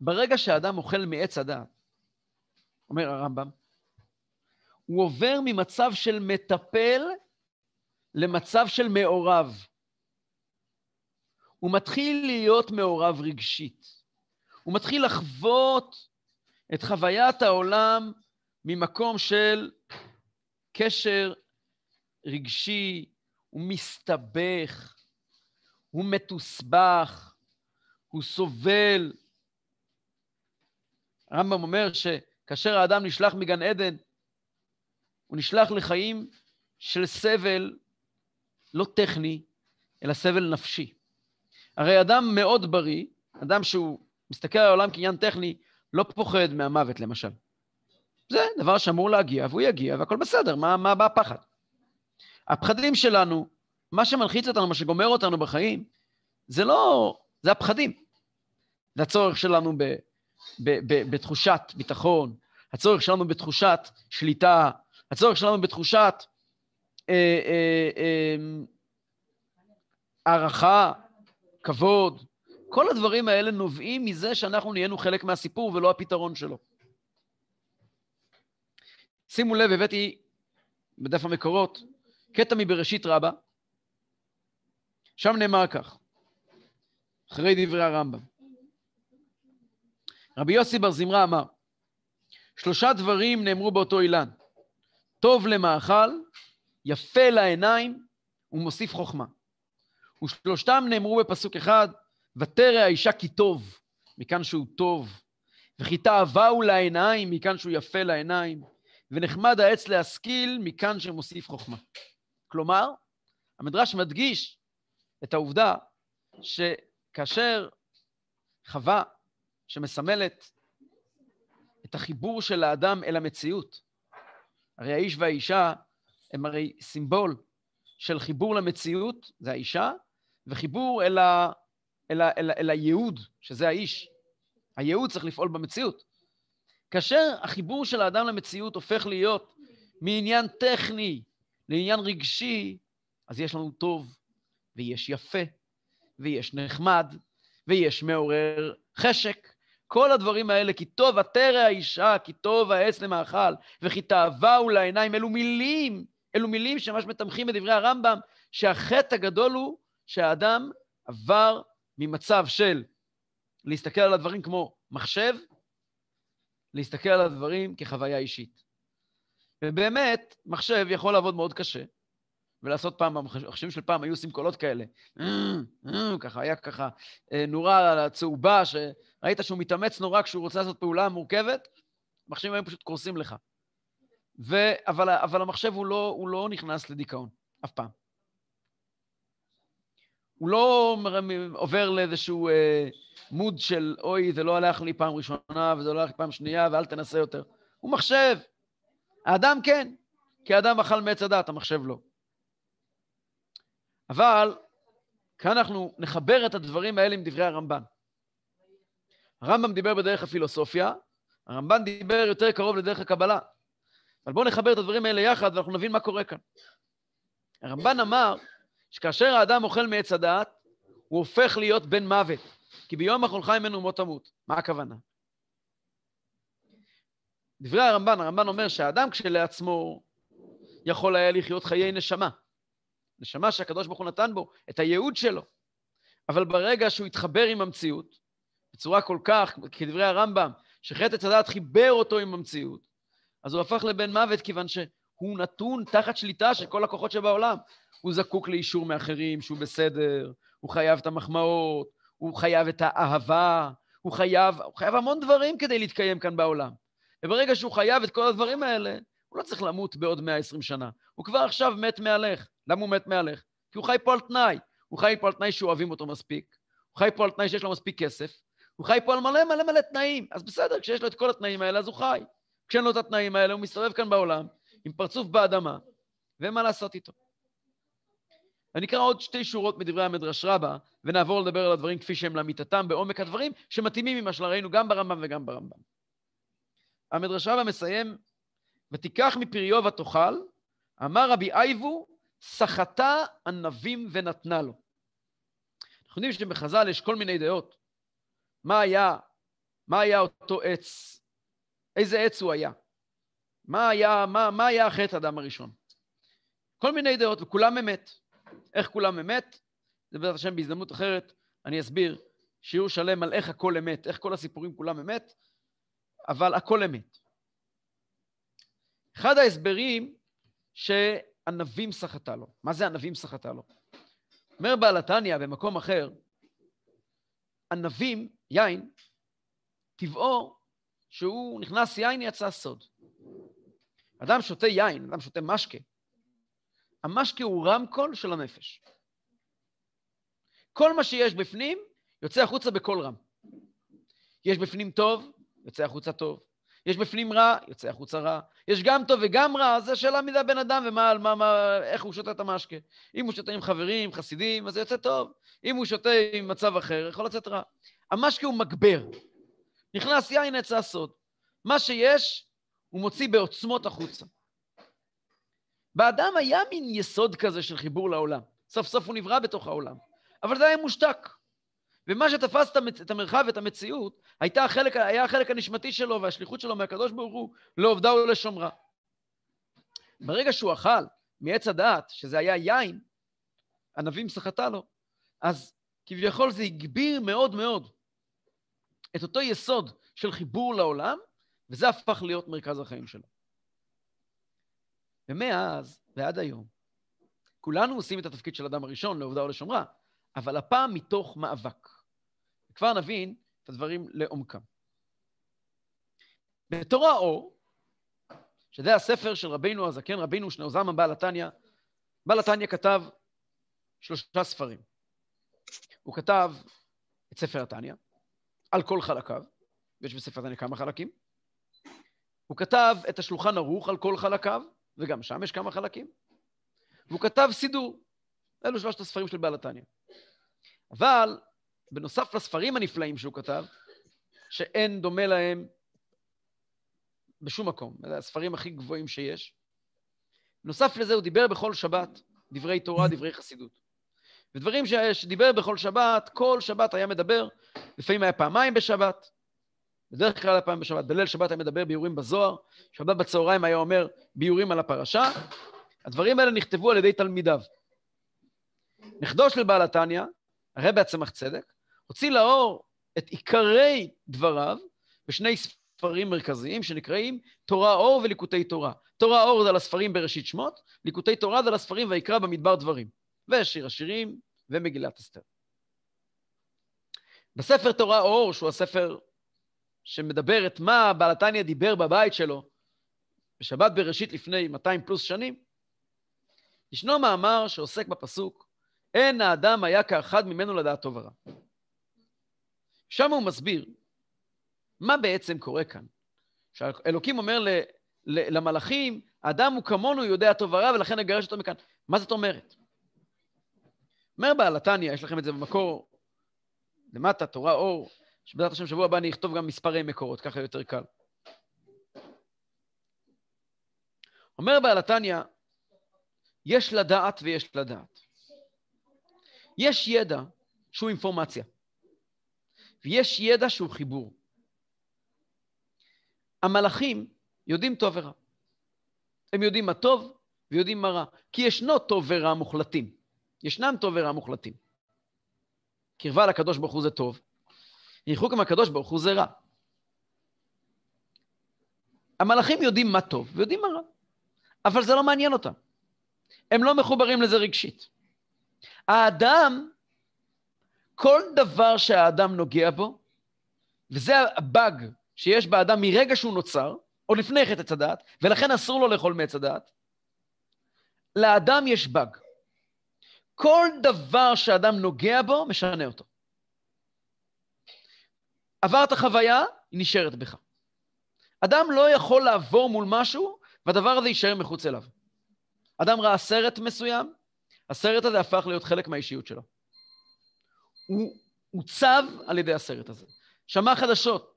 ברגע שהאדם אוכל מעץ הדעת, אומר הרמב"ם, הוא עובר ממצב של מטפל למצב של מעורב. הוא מתחיל להיות מעורב רגשית. הוא מתחיל לחוות את חוויית העולם ממקום של קשר רגשי, הוא מסתבך, הוא מתוסבך, הוא סובל. הרמב"ם אומר שכאשר האדם נשלח מגן עדן, הוא נשלח לחיים של סבל לא טכני, אלא סבל נפשי. הרי אדם מאוד בריא, אדם שהוא מסתכל על העולם כעניין טכני, לא פוחד מהמוות, למשל. זה דבר שאמור להגיע, והוא יגיע, והכל בסדר, מה, מה בא הפחד? הפחדים שלנו, מה שמלחיץ אותנו, מה שגומר אותנו בחיים, זה לא, זה הפחדים. זה הצורך שלנו ב, ב, ב, בתחושת ביטחון, הצורך שלנו בתחושת שליטה, הצורך שלנו בתחושת אה, אה, אה, הערכה, כבוד. כל הדברים האלה נובעים מזה שאנחנו נהיינו חלק מהסיפור ולא הפתרון שלו. שימו לב, הבאתי בדף המקורות קטע מבראשית רבה, שם נאמר כך, אחרי דברי הרמב"ם. רבי יוסי בר זמרה אמר, שלושה דברים נאמרו באותו אילן, טוב למאכל, יפה לעיניים ומוסיף חוכמה. ושלושתם נאמרו בפסוק אחד, ותרא האישה כי טוב, מכאן שהוא טוב, וכי תאווהו לעיניים, מכאן שהוא יפה לעיניים, ונחמד העץ להשכיל, מכאן שמוסיף חוכמה. כלומר, המדרש מדגיש את העובדה שכאשר חווה שמסמלת את החיבור של האדם אל המציאות, הרי האיש והאישה הם הרי סימבול של חיבור למציאות, זה האישה, וחיבור אל, ה, אל, ה, אל, אל הייעוד, שזה האיש. הייעוד צריך לפעול במציאות. כאשר החיבור של האדם למציאות הופך להיות מעניין טכני לעניין רגשי, אז יש לנו טוב, ויש יפה, ויש נחמד, ויש מעורר חשק. כל הדברים האלה, כי טוב עטרה האישה, כי טוב העץ למאכל, וכי תאווהו לעיניים, אלו מילים, אלו מילים שממש מתמכים בדברי הרמב"ם, שהחטא הגדול הוא שהאדם עבר ממצב של להסתכל על הדברים כמו מחשב, להסתכל על הדברים כחוויה אישית. ובאמת, מחשב יכול לעבוד מאוד קשה, ולעשות פעם, המחשבים של פעם היו עושים קולות כאלה, ככה, היה ככה אה, נורה צהובה, שראית שהוא מתאמץ נורא כשהוא רוצה לעשות פעולה מורכבת, מחשבים היו פשוט קורסים לך. ו... אבל, אבל המחשב הוא לא, הוא לא נכנס לדיכאון, אף פעם. הוא לא עובר לאיזשהו אה, מוד של, אוי, זה לא הלך לי פעם ראשונה, וזה לא הלך לי פעם שנייה, ואל תנסה יותר. הוא מחשב. האדם כן, כי האדם אכל מעץ הדת, המחשב לא. אבל כאן אנחנו נחבר את הדברים האלה עם דברי הרמב"ן. הרמב"ם דיבר בדרך הפילוסופיה, הרמב"ן דיבר יותר קרוב לדרך הקבלה. אבל בואו נחבר את הדברים האלה יחד ואנחנו נבין מה קורה כאן. הרמב"ן אמר שכאשר האדם אוכל מעץ הדעת, הוא הופך להיות בן מוות, כי ביום אכולך ממנו מות תמות. מה הכוונה? דברי הרמב"ן, הרמב"ן אומר שהאדם כשלעצמו יכול היה לחיות חיי נשמה. נשמה שהקדוש ברוך הוא נתן בו, את הייעוד שלו. אבל ברגע שהוא התחבר עם המציאות, בצורה כל כך, כדברי הרמב"ם, שחטא הדעת חיבר אותו עם המציאות, אז הוא הפך לבן מוות כיוון שהוא נתון תחת שליטה של כל הכוחות שבעולם. הוא זקוק לאישור מאחרים שהוא בסדר, הוא חייב את המחמאות, הוא חייב את האהבה, הוא חייב, הוא חייב המון דברים כדי להתקיים כאן בעולם. וברגע שהוא חייב את כל הדברים האלה, הוא לא צריך למות בעוד 120 שנה. הוא כבר עכשיו מת מהלך. למה הוא מת מהלך? כי הוא חי פה על תנאי. הוא חי פה על תנאי שאוהבים אותו מספיק, הוא חי פה על תנאי שיש לו מספיק כסף, הוא חי פה על מלא מלא מלא תנאים. אז בסדר, כשיש לו את כל התנאים האלה, אז הוא חי. כשאין לו את התנאים האלה, הוא מסתובב כאן בעולם עם פרצוף באדמה, ואין מה לעשות איתו. אני אקרא עוד שתי שורות מדברי המדרש רבה, ונעבור לדבר על הדברים כפי שהם לאמיתתם בעומק הדברים, שמתאימים ממה שראינו גם ברמב"ם וגם ברמב"ם. המדרש רבה מסיים, ותיקח מפריו ותאכל, אמר רבי אייבו, סחטה ענבים ונתנה לו. אנחנו יודעים שבחז"ל יש כל מיני דעות. מה היה, מה היה אותו עץ? איזה עץ הוא היה? מה היה, מה, מה היה החטא האדם הראשון? כל מיני דעות, וכולם אמת. איך כולם אמת? זה בעזרת השם בהזדמנות אחרת, אני אסביר שיעור שלם על איך הכל אמת, איך כל הסיפורים כולם אמת, אבל הכל אמת. אחד ההסברים שענבים סחטה לו. מה זה ענבים סחטה לו? אומר בעל התניא במקום אחר, ענבים, יין, טבעו שהוא נכנס יין יצא סוד. אדם שותה יין, אדם שותה משקה, המשקה הוא רמקול של הנפש. כל מה שיש בפנים יוצא החוצה בקול רם. יש בפנים טוב, יוצא החוצה טוב. יש בפנים רע, יוצא החוצה רע. יש גם טוב וגם רע, זה שאלה מדי הבן אדם ומה, מה, מה, איך הוא שותה את המשקה. אם הוא שותה עם חברים, חסידים, אז זה יוצא טוב. אם הוא שותה עם מצב אחר, יכול לצאת רע. המשקה הוא מגבר. נכנס יין עץ הסוד. מה שיש, הוא מוציא בעוצמות החוצה. באדם היה מין יסוד כזה של חיבור לעולם. סוף סוף הוא נברא בתוך העולם. אבל זה היה מושתק. ומה שתפס את המרחב ואת המציאות, הייתה החלק, היה החלק הנשמתי שלו והשליחות שלו מהקדוש ברוך הוא לעובדה ולשומרה. ברגע שהוא אכל מעץ הדעת, שזה היה יין, ענבים סחטה לו, אז כביכול זה הגביר מאוד מאוד את אותו יסוד של חיבור לעולם, וזה הפך להיות מרכז החיים שלו. ומאז ועד היום, כולנו עושים את התפקיד של אדם הראשון לעובדה ולשומרה, אבל הפעם מתוך מאבק. כבר נבין את הדברים לעומקם. בתורה אור, שזה הספר של רבינו הזקן, רבינו שניאור זלמן בעל התניא, בעל התניא כתב שלושה ספרים. הוא כתב את ספר התניא, על כל חלקיו, ויש בספר התניא כמה חלקים. הוא כתב את השולחן ערוך על כל חלקיו, וגם שם יש כמה חלקים. והוא כתב סידור. אלו שלושת הספרים של בעל התניא. אבל בנוסף לספרים הנפלאים שהוא כתב, שאין דומה להם בשום מקום, אלה הספרים הכי גבוהים שיש. נוסף לזה הוא דיבר בכל שבת דברי תורה, דברי חסידות. ודברים שדיבר בכל שבת, כל שבת היה מדבר, לפעמים היה פעמיים בשבת, בדרך כלל היה פעם בשבת, בליל שבת היה מדבר ביורים בזוהר, שבת בצהריים היה אומר ביורים על הפרשה. הדברים האלה נכתבו על ידי תלמידיו. נכדו של בעל התניא, הרבי הצמח צדק, הוציא לאור את עיקרי דבריו בשני ספרים מרכזיים שנקראים תורה אור וליקוטי תורה. תורה אור זה על הספרים בראשית שמות, ליקוטי תורה זה על הספרים ויקרא במדבר דברים. ושיר השירים ומגילת אסתר. בספר תורה אור, שהוא הספר שמדבר את מה בעל התניא דיבר בבית שלו בשבת בראשית לפני 200 פלוס שנים, ישנו מאמר שעוסק בפסוק, אין האדם היה כאחד ממנו לדעת טוב ורע. שם הוא מסביר מה בעצם קורה כאן. שאלוקים אומר ל, ל, למלאכים, האדם הוא כמונו, יודע טוב ורע, ולכן אגרש אותו מכאן. מה זאת אומרת? אומר בעל התניא, יש לכם את זה במקור למטה, תורה אור, שבעזרת השם שבוע הבא אני אכתוב גם מספרי מקורות, ככה יותר קל. אומר בעל התניא, יש לדעת ויש לדעת. יש ידע שהוא אינפורמציה. ויש ידע שהוא חיבור. המלאכים יודעים טוב ורע. הם יודעים מה טוב ויודעים מה רע. כי ישנו טוב ורע מוחלטים. ישנם טוב ורע מוחלטים. קרבה לקדוש ברוך הוא זה טוב, ריחוק עם הקדוש ברוך הוא זה רע. המלאכים יודעים מה טוב ויודעים מה רע, אבל זה לא מעניין אותם. הם לא מחוברים לזה רגשית. האדם כל דבר שהאדם נוגע בו, וזה הבאג שיש באדם מרגע שהוא נוצר, עוד לפני חטא עץ הדעת, ולכן אסור לו לאכול מעץ הדעת, לאדם יש באג. כל דבר שאדם נוגע בו, משנה אותו. עברת חוויה, היא נשארת בך. אדם לא יכול לעבור מול משהו, והדבר הזה יישאר מחוץ אליו. אדם ראה סרט מסוים, הסרט הזה הפך להיות חלק מהאישיות שלו. הוא עוצב על ידי הסרט הזה. שמע חדשות.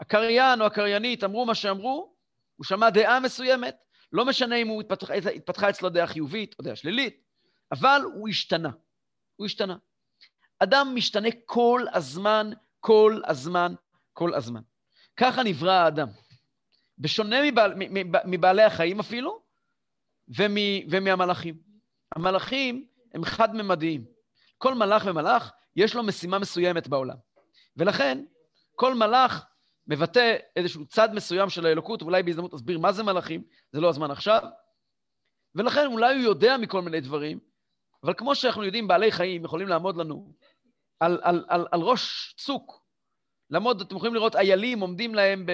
הקריין או הקריינית אמרו מה שאמרו, הוא שמע דעה מסוימת, לא משנה אם הוא התפתח, התפתחה אצלו דעה חיובית או דעה שלילית, אבל הוא השתנה. הוא השתנה. אדם משתנה כל הזמן, כל הזמן, כל הזמן. ככה נברא האדם. בשונה מבעל, מבעלי החיים אפילו, ומ, ומהמלאכים. המלאכים הם חד-ממדיים. כל מלאך ומלאך יש לו משימה מסוימת בעולם. ולכן, כל מלאך מבטא איזשהו צד מסוים של האלוקות, ואולי בהזדמנות אסביר מה זה מלאכים, זה לא הזמן עכשיו. ולכן אולי הוא יודע מכל מיני דברים, אבל כמו שאנחנו יודעים, בעלי חיים יכולים לעמוד לנו על, על, על, על ראש צוק, לעמוד, אתם יכולים לראות איילים עומדים להם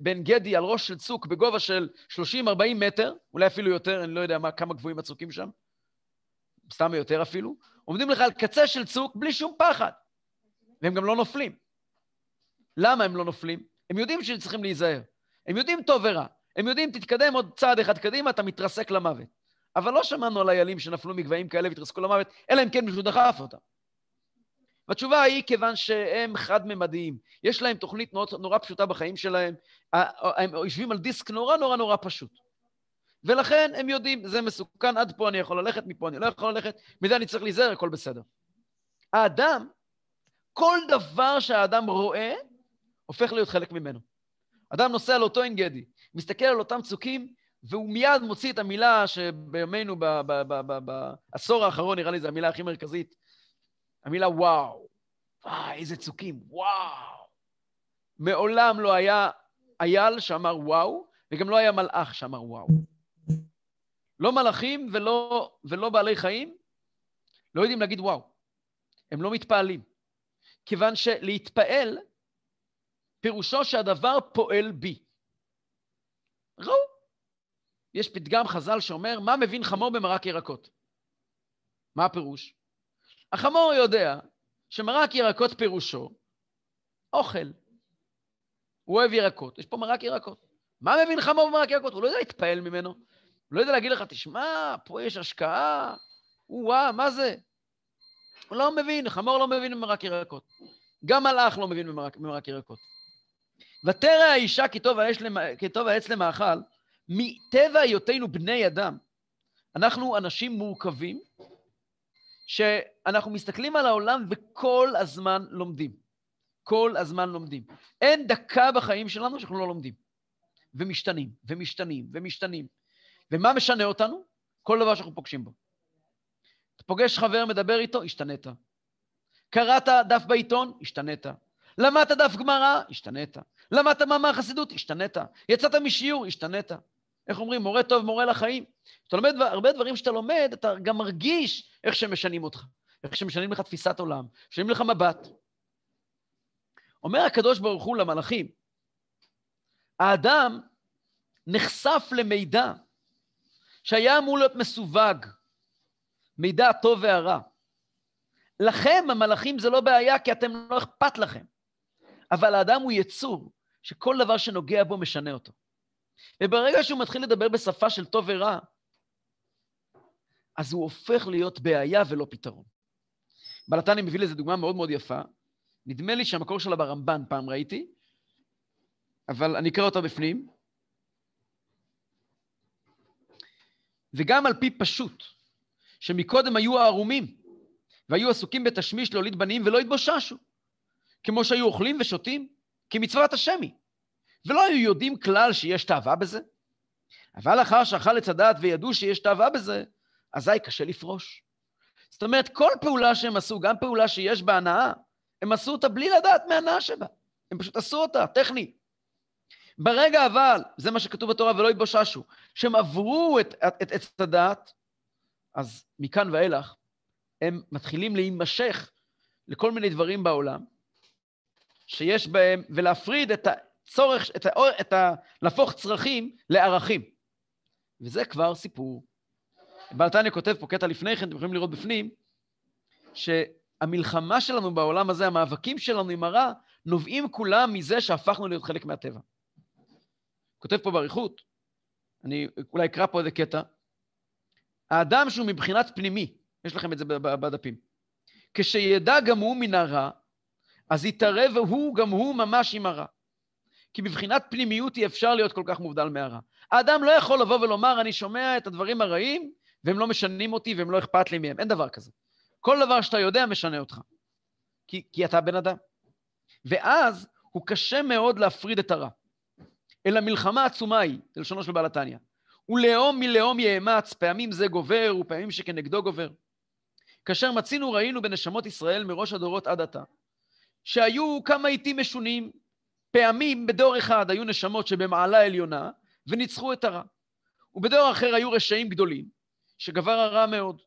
בעין גדי על ראש של צוק בגובה של 30-40 מטר, אולי אפילו יותר, אני לא יודע מה, כמה גבוהים הצוקים שם, סתם יותר אפילו, עומדים לך על קצה של צוק בלי שום פחד, והם גם לא נופלים. למה הם לא נופלים? הם יודעים שהם צריכים להיזהר. הם יודעים טוב ורע. הם יודעים, תתקדם עוד צעד אחד קדימה, אתה מתרסק למוות. אבל לא שמענו על איילים שנפלו מגבהים כאלה והתרסקו למוות, אלא אם כן מישהו דחף אותם. והתשובה היא כיוון שהם חד-ממדיים. יש להם תוכנית נורא, נורא פשוטה בחיים שלהם, הם יושבים על דיסק נורא נורא נורא פשוט. ולכן הם יודעים, זה מסוכן, עד פה אני יכול ללכת, מפה אני לא יכול ללכת, מזה אני צריך להיזהר, הכל בסדר. האדם, כל דבר שהאדם רואה, הופך להיות חלק ממנו. אדם נוסע לאותו עין גדי, מסתכל על אותם צוקים, והוא מיד מוציא את המילה שבימינו, בעשור האחרון, נראה לי זו המילה הכי מרכזית, המילה וואו. וואי, איזה צוקים, וואו. מעולם לא היה אייל שאמר וואו, וגם לא היה מלאך שאמר וואו. לא מלאכים ולא, ולא בעלי חיים לא יודעים להגיד וואו. הם לא מתפעלים. כיוון שלהתפעל, פירושו שהדבר פועל בי. ראו. יש פתגם חז"ל שאומר, מה מבין חמור במרק ירקות? מה הפירוש? החמור יודע שמרק ירקות פירושו אוכל. הוא אוהב ירקות, יש פה מרק ירקות. מה מבין חמור במרק ירקות? הוא לא יודע להתפעל ממנו. הוא לא יודע להגיד לך, תשמע, פה יש השקעה, וואה, מה זה? הוא לא מבין, חמור לא מבין במרק ירקות. גם מלאך לא מבין במרק, במרק ירקות. ותרא האישה כי טוב, העץ למאכל, מטבע היותנו בני אדם, אנחנו אנשים מורכבים, שאנחנו מסתכלים על העולם וכל הזמן לומדים. כל הזמן לומדים. אין דקה בחיים שלנו שאנחנו לא לומדים. ומשתנים, ומשתנים, ומשתנים. ומה משנה אותנו? כל דבר שאנחנו פוגשים בו. אתה פוגש חבר, מדבר איתו, השתנית. קראת דף בעיתון, השתנית. למדת דף גמרא, השתנית. למדת מאמר חסידות, השתנית. יצאת משיעור, השתנית. איך אומרים, מורה טוב, מורה לחיים. כשאתה לומד הרבה דברים שאתה לומד, אתה גם מרגיש איך שהם משנים אותך, איך שהם משנים לך תפיסת עולם, משנים לך מבט. אומר הקדוש ברוך הוא למלאכים, האדם נחשף למידע שהיה אמור להיות מסווג, מידע טוב והרע. לכם, המלאכים, זה לא בעיה, כי אתם לא אכפת לכם. אבל האדם הוא יצור שכל דבר שנוגע בו משנה אותו. וברגע שהוא מתחיל לדבר בשפה של טוב ורע, אז הוא הופך להיות בעיה ולא פתרון. בלתני מביא לזה דוגמה מאוד מאוד יפה. נדמה לי שהמקור שלה ברמב"ן, פעם ראיתי, אבל אני אקרא אותה בפנים. וגם על פי פשוט, שמקודם היו ערומים, והיו עסוקים בתשמיש להוליד בנים ולא התבוששו, כמו שהיו אוכלים ושותים, כמצוות השמי. ולא היו יודעים כלל שיש תאווה בזה. אבל לאחר שאכל עץ הדעת וידעו שיש תאווה בזה, אזי קשה לפרוש. זאת אומרת, כל פעולה שהם עשו, גם פעולה שיש בה הנאה, הם עשו אותה בלי לדעת מהנאה שבה. הם פשוט עשו אותה, טכני. ברגע אבל, זה מה שכתוב בתורה, ולא התבוששו, שהם עברו את עץ הדעת, אז מכאן ואילך, הם מתחילים להימשך לכל מיני דברים בעולם, שיש בהם, ולהפריד את, הצורך, את ה, את ה, להפוך צרכים לערכים. וזה כבר סיפור. בעלתניה כותב פה קטע לפני כן, אתם יכולים לראות בפנים, שהמלחמה שלנו בעולם הזה, המאבקים שלנו עם הרע, נובעים כולם מזה שהפכנו להיות חלק מהטבע. כותב פה באריכות, אני אולי אקרא פה איזה קטע, האדם שהוא מבחינת פנימי, יש לכם את זה בדפים, כשידע גם הוא מן הרע, אז יתערב הוא גם הוא ממש עם הרע. כי מבחינת פנימיות אי אפשר להיות כל כך מובדל מהרע. האדם לא יכול לבוא ולומר, אני שומע את הדברים הרעים, והם לא משנים אותי והם לא אכפת לי מהם. אין דבר כזה. כל דבר שאתה יודע משנה אותך. כי, כי אתה בן אדם. ואז הוא קשה מאוד להפריד את הרע. אלא מלחמה עצומה היא, זה לשונו של בעל התניא. ולאום מלאום יאמץ, פעמים זה גובר ופעמים שכנגדו גובר. כאשר מצינו ראינו בנשמות ישראל מראש הדורות עד עתה, שהיו כמה עיתים משונים, פעמים בדור אחד היו נשמות שבמעלה עליונה, וניצחו את הרע. ובדור אחר היו רשעים גדולים, שגבר הרע מאוד.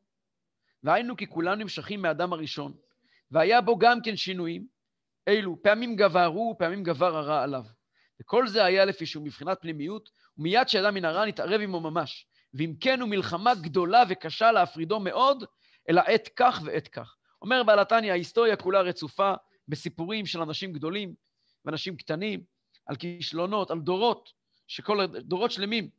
והיינו כי כולם נמשכים מאדם הראשון, והיה בו גם כן שינויים, אלו פעמים גברו ופעמים גבר הרע עליו. וכל זה היה לפי שהוא מבחינת פנימיות, ומיד שידע מן הרע נתערב עמו ממש. ואם כן הוא מלחמה גדולה וקשה להפרידו מאוד, אלא עת כך ועת כך. אומר בעל התניא, ההיסטוריה כולה רצופה בסיפורים של אנשים גדולים ואנשים קטנים, על כישלונות, על דורות, שכל דורות שלמים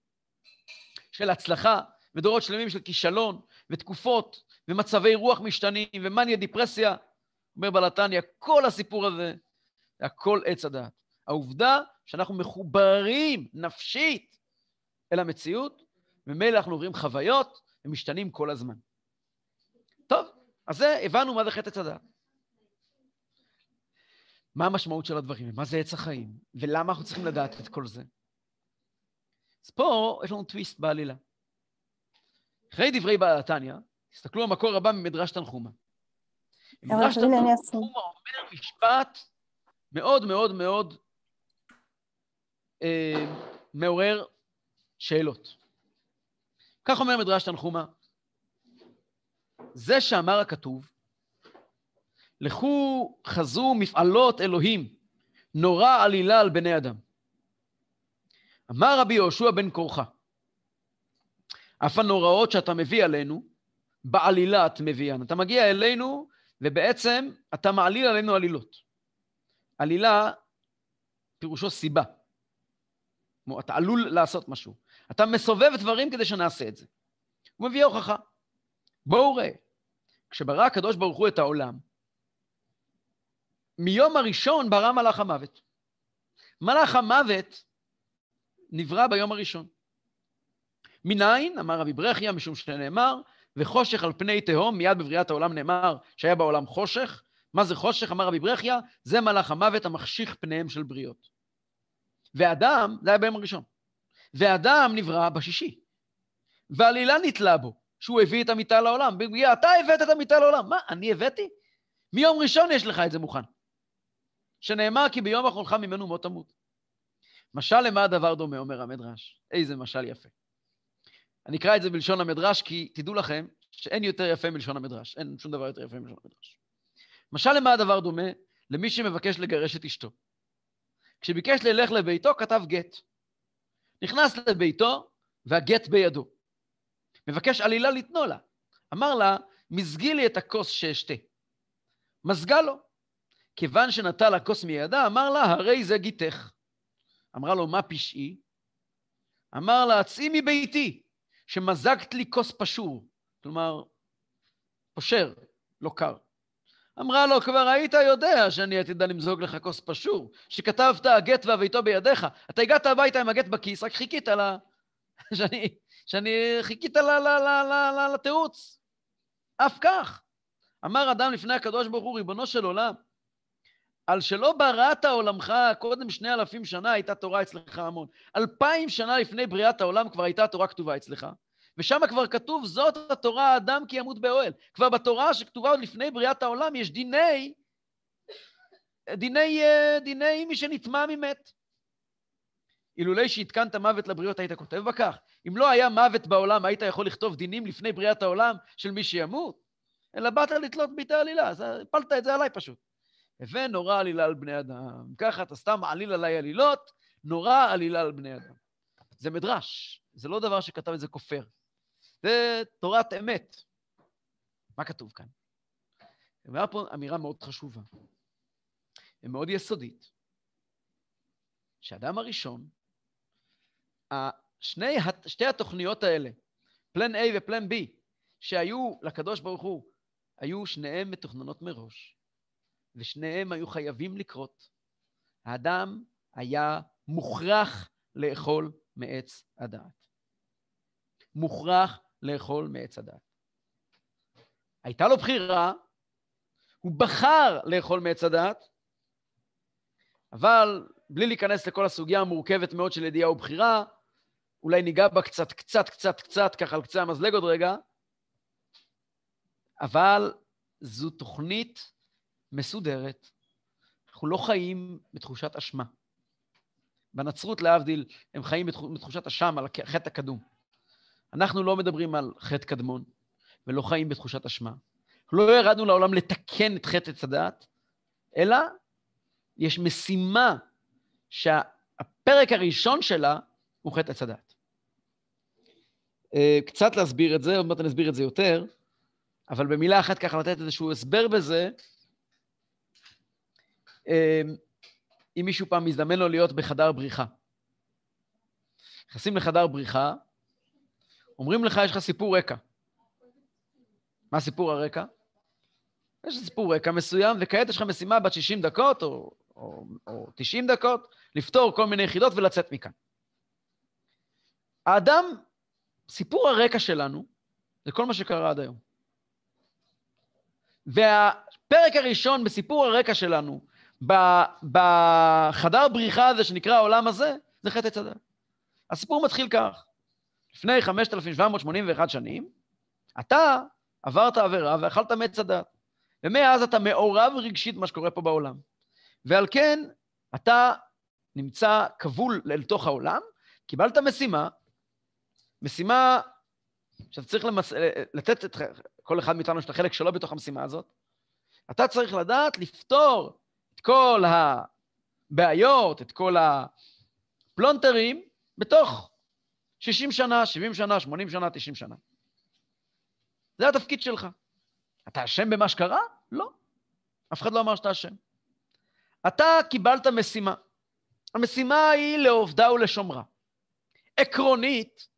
של הצלחה, ודורות שלמים של כישלון, ותקופות, ומצבי רוח משתנים, ומאניה דיפרסיה. אומר בעל התניא, כל הסיפור הזה, זה הכל עץ הדעת. העובדה שאנחנו מחוברים נפשית אל המציאות, ממילא אנחנו עוברים חוויות ומשתנים כל הזמן. טוב, אז זה, הבנו מה זה חטא עץ הדעת. מה המשמעות של הדברים, מה זה עץ החיים, ולמה אנחנו צריכים לדעת את כל זה. אז פה יש לנו טוויסט בעלילה. אחרי דברי בעל התניא, תסתכלו המקור הבא ממדרש תנחומה. מדרש תנחומה אומר משפט מאוד מאוד מאוד אה, מעורר שאלות. כך אומר מדרש תנחומה, זה שאמר הכתוב, לכו חזו מפעלות אלוהים, נורא עלילה על בני אדם. אמר רבי יהושע בן קורחה, אף הנוראות שאתה מביא עלינו, בעלילה את מביאן. אתה מגיע אלינו, ובעצם אתה מעליל עלינו עלילות. עלילה, פירושו סיבה. כמו, אתה עלול לעשות משהו. אתה מסובב דברים כדי שנעשה את זה. הוא מביא הוכחה. בואו ראה, כשברא הקדוש ברוך הוא את העולם, מיום הראשון ברא מלאך המוות. מלאך המוות נברא ביום הראשון. מניין, אמר רבי ברכיה, משום שנאמר, וחושך על פני תהום, מיד בבריאת העולם נאמר שהיה בעולם חושך. מה זה חושך? אמר רבי ברכיה, זה מלאך המוות המחשיך פניהם של בריות. ואדם, זה היה ביום הראשון, ואדם נברא בשישי. ועלילה נתלה בו, שהוא הביא את המיטה לעולם. אתה הבאת את המיטה לעולם. מה, אני הבאתי? מיום ראשון יש לך את זה מוכן. שנאמר כי ביום אכולך ממנו מות תמות. משל למה הדבר דומה, אומר המדרש. איזה משל יפה. אני אקרא את זה בלשון המדרש, כי תדעו לכם שאין יותר יפה מלשון המדרש. אין שום דבר יותר יפה מלשון המדרש. משל למה הדבר דומה? למי שמבקש לגרש את אשתו. כשביקש ללך לביתו, כתב גט. נכנס לביתו, והגט בידו. מבקש עלילה לתנו לה. אמר לה, מזגי לי את הכוס שאשתה. מזגה לו. כיוון שנטל הכוס מידה, אמר לה, הרי זה גיתך. אמרה לו, מה פשעי? אמר לה, צאי מביתי, שמזגת לי כוס פשור. כלומר, פושר, לא קר. אמרה לו, כבר היית יודע שאני עתידה למזוג לך כוס פשור, שכתבת הגט והביתו בידיך. אתה הגעת הביתה עם הגט בכיס, רק חיכית ל... שאני, שאני חיכית לתירוץ. אף כך. אמר אדם לפני הקדוש ברוך הוא, ריבונו של עולם, על שלא בראת עולמך קודם שני אלפים שנה הייתה תורה אצלך המון. אלפיים שנה לפני בריאת העולם כבר הייתה תורה כתובה אצלך. ושם כבר כתוב, זאת התורה האדם כי ימות באוהל. כבר בתורה שכתובה עוד לפני בריאת העולם יש דיני, דיני, אה, דיני מי שנטמע ממת. אילולי שהתקנת מוות לבריות היית כותב בה כך. אם לא היה מוות בעולם, היית יכול לכתוב דינים לפני בריאת העולם של מי שימות? אלא באת לתלות ביתה עלילה, אז הפלת את זה עליי פשוט. הווה נורא עלילה על בני אדם. ככה אתה סתם מעליל עליי עלילות, נורא עלילה על בני אדם. זה מדרש, זה לא דבר שכתב את זה כופר. זה תורת אמת. מה כתוב כאן? אמרה פה אמירה מאוד חשובה ומאוד יסודית, שאדם הראשון, שני, שתי התוכניות האלה, פלן A ופלן B, שהיו לקדוש ברוך הוא, היו שניהם מתוכננות מראש, ושניהם היו חייבים לקרות. האדם היה מוכרח לאכול מעץ הדעת. מוכרח לאכול מעץ הדעת. הייתה לו בחירה, הוא בחר לאכול מעץ הדעת, אבל בלי להיכנס לכל הסוגיה המורכבת מאוד של ידיעה ובחירה, אולי ניגע בה קצת, קצת, קצת, קצת, ככה על קצה המזלג עוד רגע, אבל זו תוכנית מסודרת. אנחנו לא חיים בתחושת אשמה. בנצרות, להבדיל, הם חיים בתחושת אשם על החטא הקדום. אנחנו לא מדברים על חטא קדמון, ולא חיים בתחושת אשמה. לא ירדנו לעולם לתקן את חטא עץ הדעת, אלא יש משימה שהפרק הראשון שלה הוא חטא עץ הדעת. אה, קצת להסביר את זה, עוד מעט אני אסביר את זה יותר, אבל במילה אחת ככה לתת איזשהו הסבר בזה. אה, אם מישהו פעם מזדמן לו להיות בחדר בריחה. נכנסים לחדר בריחה, אומרים לך, יש לך סיפור רקע. מה סיפור הרקע? יש סיפור רקע מסוים, וכעת יש לך משימה בת 60 דקות או, או, או 90 דקות, לפתור כל מיני יחידות ולצאת מכאן. האדם, סיפור הרקע שלנו, זה כל מה שקרה עד היום. והפרק הראשון בסיפור הרקע שלנו, בחדר בריחה הזה שנקרא העולם הזה, זה חטא צדק. הסיפור מתחיל כך: לפני 5,781 שנים, אתה עברת עבירה ואכלת מעץ הדת. ומאז אתה מעורב רגשית במה שקורה פה בעולם. ועל כן, אתה נמצא כבול אל תוך העולם, קיבלת משימה, משימה שאתה צריך למס... לתת את כל אחד מאיתנו יש את החלק שלו בתוך המשימה הזאת. אתה צריך לדעת לפתור את כל הבעיות, את כל הפלונטרים, בתוך 60 שנה, 70 שנה, 80 שנה, 90 שנה. זה התפקיד שלך. אתה אשם במה שקרה? לא. אף אחד לא אמר שאתה אשם. אתה קיבלת משימה. המשימה היא לעובדה ולשומרה. עקרונית,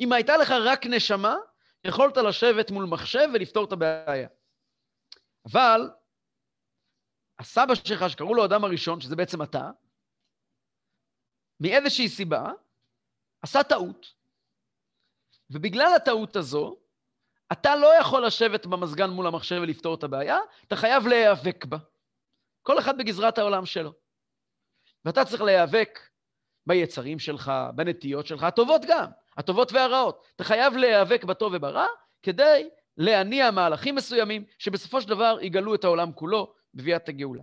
אם הייתה לך רק נשמה, יכולת לשבת מול מחשב ולפתור את הבעיה. אבל הסבא שלך, שקראו לו אדם הראשון, שזה בעצם אתה, מאיזושהי סיבה, עשה טעות. ובגלל הטעות הזו, אתה לא יכול לשבת במזגן מול המחשב ולפתור את הבעיה, אתה חייב להיאבק בה. כל אחד בגזרת העולם שלו. ואתה צריך להיאבק ביצרים שלך, בנטיות שלך, הטובות גם, הטובות והרעות. אתה חייב להיאבק בטוב וברע כדי להניע מהלכים מסוימים שבסופו של דבר יגלו את העולם כולו בביאת הגאולה.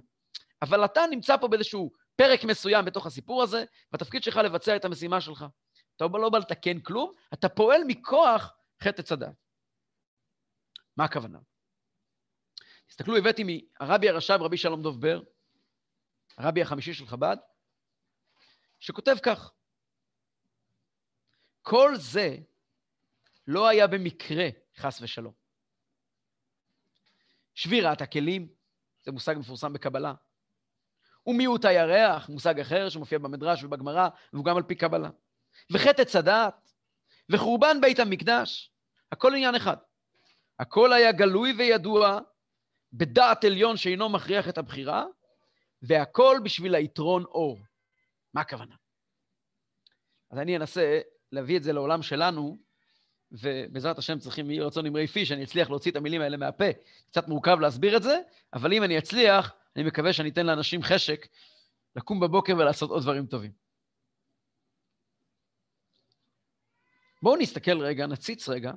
אבל אתה נמצא פה באיזשהו פרק מסוים בתוך הסיפור הזה, והתפקיד שלך לבצע את המשימה שלך. אתה לא בא לתקן כלום, אתה פועל מכוח חטא הדת. מה הכוונה? תסתכלו, הבאתי מהרבי הרש"ב, רבי שלום דוב בר, הרבי החמישי של חב"ד, שכותב כך: כל זה לא היה במקרה, חס ושלום. שבירת הכלים, זה מושג מפורסם בקבלה. ומיעוט הירח, מושג אחר שמופיע במדרש ובגמרא, והוא גם על פי קבלה. וחטא עץ הדעת, וחורבן בית המקדש, הכל עניין אחד. הכל היה גלוי וידוע בדעת עליון שאינו מכריח את הבחירה, והכל בשביל היתרון אור. מה הכוונה? אז אני אנסה להביא את זה לעולם שלנו, ובעזרת השם צריכים, יהי רצון אמרי פי, שאני אצליח להוציא את המילים האלה מהפה. קצת מורכב להסביר את זה, אבל אם אני אצליח, אני מקווה שאני אתן לאנשים חשק לקום בבוקר ולעשות עוד דברים טובים. בואו נסתכל רגע, נציץ רגע.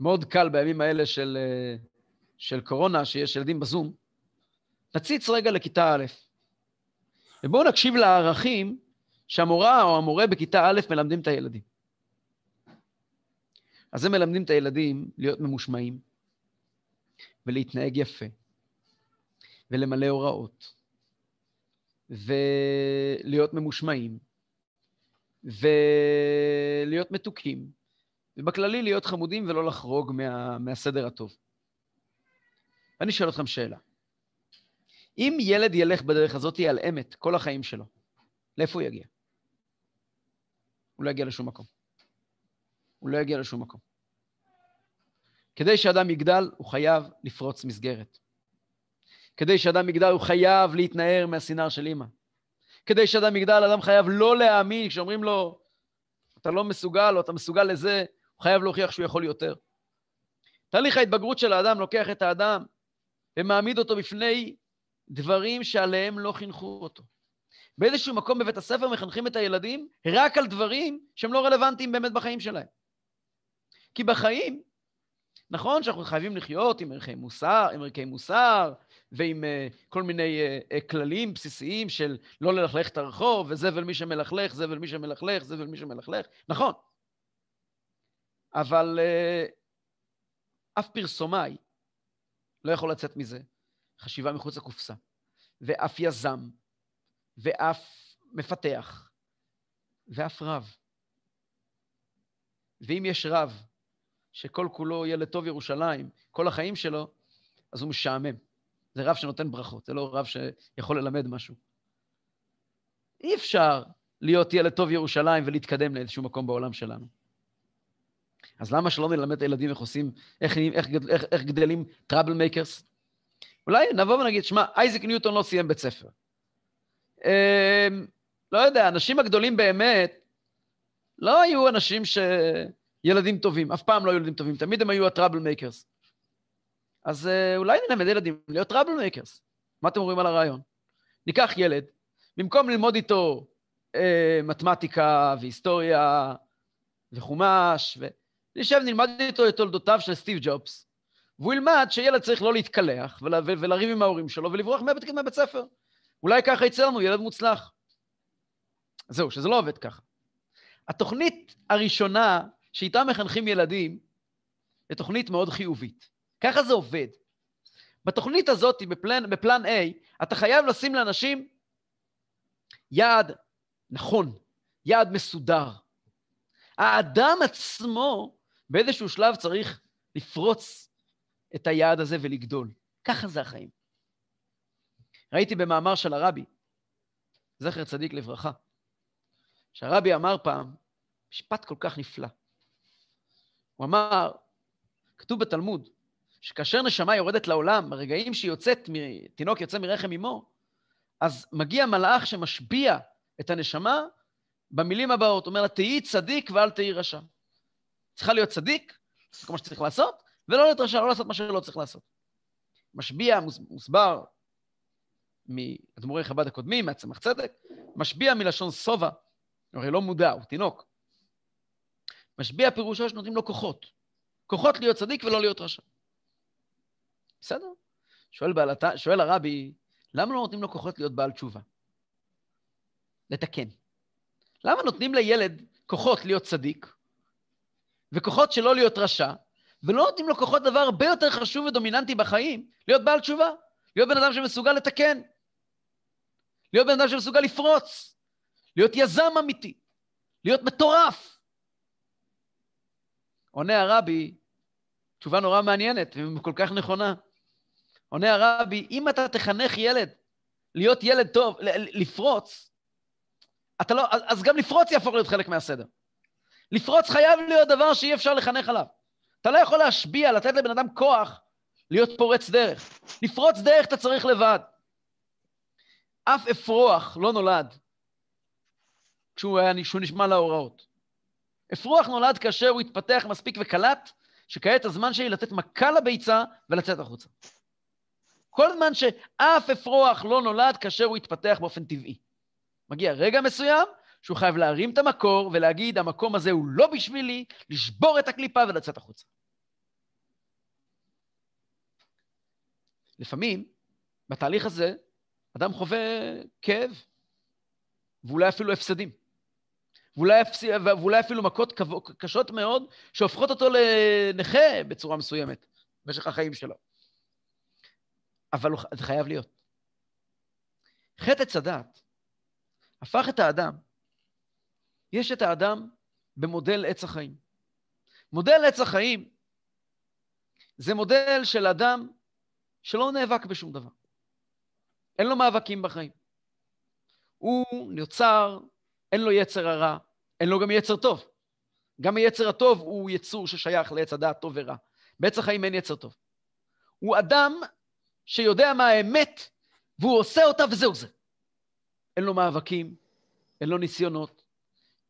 מאוד קל בימים האלה של, של קורונה, שיש ילדים בזום. נציץ רגע לכיתה א', ובואו נקשיב לערכים שהמורה או המורה בכיתה א' מלמדים את הילדים. אז הם מלמדים את הילדים להיות ממושמעים ולהתנהג יפה, ולמלא הוראות, ולהיות ממושמעים, ולהיות מתוקים, ובכללי להיות חמודים ולא לחרוג מה, מהסדר הטוב. ואני שואל אתכם שאלה. אם ילד ילך בדרך הזאת על אמת כל החיים שלו, לאיפה הוא יגיע? הוא לא יגיע לשום מקום. הוא לא יגיע לשום מקום. כדי שאדם יגדל, הוא חייב לפרוץ מסגרת. כדי שאדם יגדל, הוא חייב להתנער מהסינר של אימא. כדי שאדם יגדל, אדם חייב לא להאמין, כשאומרים לו, אתה לא מסוגל או אתה מסוגל לזה, הוא חייב להוכיח שהוא יכול יותר. תהליך ההתבגרות של האדם לוקח את האדם ומעמיד אותו בפני דברים שעליהם לא חינכו אותו. באיזשהו מקום בבית הספר מחנכים את הילדים רק על דברים שהם לא רלוונטיים באמת בחיים שלהם. כי בחיים, נכון שאנחנו חייבים לחיות עם ערכי מוסר, עם ערכי מוסר ועם uh, כל מיני uh, uh, כללים בסיסיים של לא ללכלך את הרחוב, וזבל מי שמלכלך, זבל מי שמלכלך, זבל מי שמלכלך, נכון. אבל uh, אף פרסומאי לא יכול לצאת מזה. חשיבה מחוץ לקופסה, ואף יזם, ואף מפתח, ואף רב. ואם יש רב שכל כולו ילד טוב ירושלים, כל החיים שלו, אז הוא משעמם. זה רב שנותן ברכות, זה לא רב שיכול ללמד משהו. אי אפשר להיות ילד טוב ירושלים ולהתקדם לאיזשהו מקום בעולם שלנו. אז למה שלא נלמד את הילדים איך עושים, איך, איך, איך, איך גדלים troublemakers? אולי נבוא ונגיד, שמע, אייזק ניוטון לא סיים בית ספר. אה, לא יודע, האנשים הגדולים באמת לא היו אנשים שילדים טובים, אף פעם לא היו ילדים טובים, תמיד הם היו ה troublemakers. אז אה, אולי נלמד ילדים להיות troublemakers. מה אתם אומרים על הרעיון? ניקח ילד, במקום ללמוד איתו אה, מתמטיקה והיסטוריה וחומש, ונשב, נלמד איתו את תולדותיו של סטיב ג'ובס, והוא ילמד שילד צריך לא להתקלח ול, ולריב עם ההורים שלו ולברוח מהבית, מהבית ספר. אולי ככה יצא לנו ילד מוצלח. זהו, שזה לא עובד ככה. התוכנית הראשונה שאיתה מחנכים ילדים, היא תוכנית מאוד חיובית. ככה זה עובד. בתוכנית הזאת, בפלן, בפלן A, אתה חייב לשים לאנשים יעד נכון, יעד מסודר. האדם עצמו באיזשהו שלב צריך לפרוץ את היעד הזה ולגדול. ככה זה החיים. ראיתי במאמר של הרבי, זכר צדיק לברכה, שהרבי אמר פעם משפט כל כך נפלא. הוא אמר, כתוב בתלמוד, שכאשר נשמה יורדת לעולם, ברגעים שהיא יוצאת, תינוק יוצא מרחם אמו, אז מגיע מלאך שמשביע את הנשמה במילים הבאות, אומר לה, תהיי צדיק ואל תהיי רשע. צריכה להיות צדיק, זה כל מה שצריך לעשות, ולא להיות רשע, לא לעשות מה שלא צריך לעשות. משביע, מוסבר מאדמו"רי חב"ד הקודמים, מהצמח צדק, משביע מלשון שובע, הרי לא מודע, הוא תינוק. משביע פירושו שנותנים לו כוחות. כוחות להיות צדיק ולא להיות רשע. בסדר? שואל, בעלת, שואל הרבי, למה לא נותנים לו כוחות להיות בעל תשובה? לתקן. למה נותנים לילד כוחות להיות צדיק, וכוחות שלא להיות רשע, ולא נותנים לו כוחות דבר הרבה יותר חשוב ודומיננטי בחיים, להיות בעל תשובה, להיות בן אדם שמסוגל לתקן, להיות בן אדם שמסוגל לפרוץ, להיות יזם אמיתי, להיות מטורף. עונה הרבי, תשובה נורא מעניינת וכל כך נכונה. עונה הרבי, אם אתה תחנך ילד להיות ילד טוב, לפרוץ, אתה לא, אז גם לפרוץ יהפוך להיות חלק מהסדר. לפרוץ חייב להיות דבר שאי אפשר לחנך עליו. אתה לא יכול להשביע, לתת לבן אדם כוח להיות פורץ דרך. לפרוץ דרך אתה צריך לבד. אף אפרוח לא נולד כשהוא, היה, כשהוא נשמע להוראות. אפרוח נולד כאשר הוא התפתח מספיק וקלט שכעת הזמן שלי לתת מכה לביצה ולצאת החוצה. כל זמן שאף אפרוח לא נולד כאשר הוא התפתח באופן טבעי. מגיע רגע מסוים שהוא חייב להרים את המקור ולהגיד, המקום הזה הוא לא בשבילי, לשבור את הקליפה ולצאת החוצה. לפעמים, בתהליך הזה, אדם חווה כאב, ואולי אפילו הפסדים. ואולי, ואולי אפילו מכות קשות מאוד, שהופכות אותו לנכה בצורה מסוימת במשך החיים שלו. אבל זה חייב להיות. חטא עץ הדת הפך את האדם, יש את האדם במודל עץ החיים. מודל עץ החיים זה מודל של אדם שלא נאבק בשום דבר. אין לו מאבקים בחיים. הוא נוצר, אין לו יצר הרע, אין לו גם יצר טוב. גם היצר הטוב הוא יצור ששייך לעץ הדעת טוב ורע. בעץ החיים אין יצר טוב. הוא אדם שיודע מה האמת, והוא עושה אותה וזהו זה. אין לו מאבקים, אין לו ניסיונות,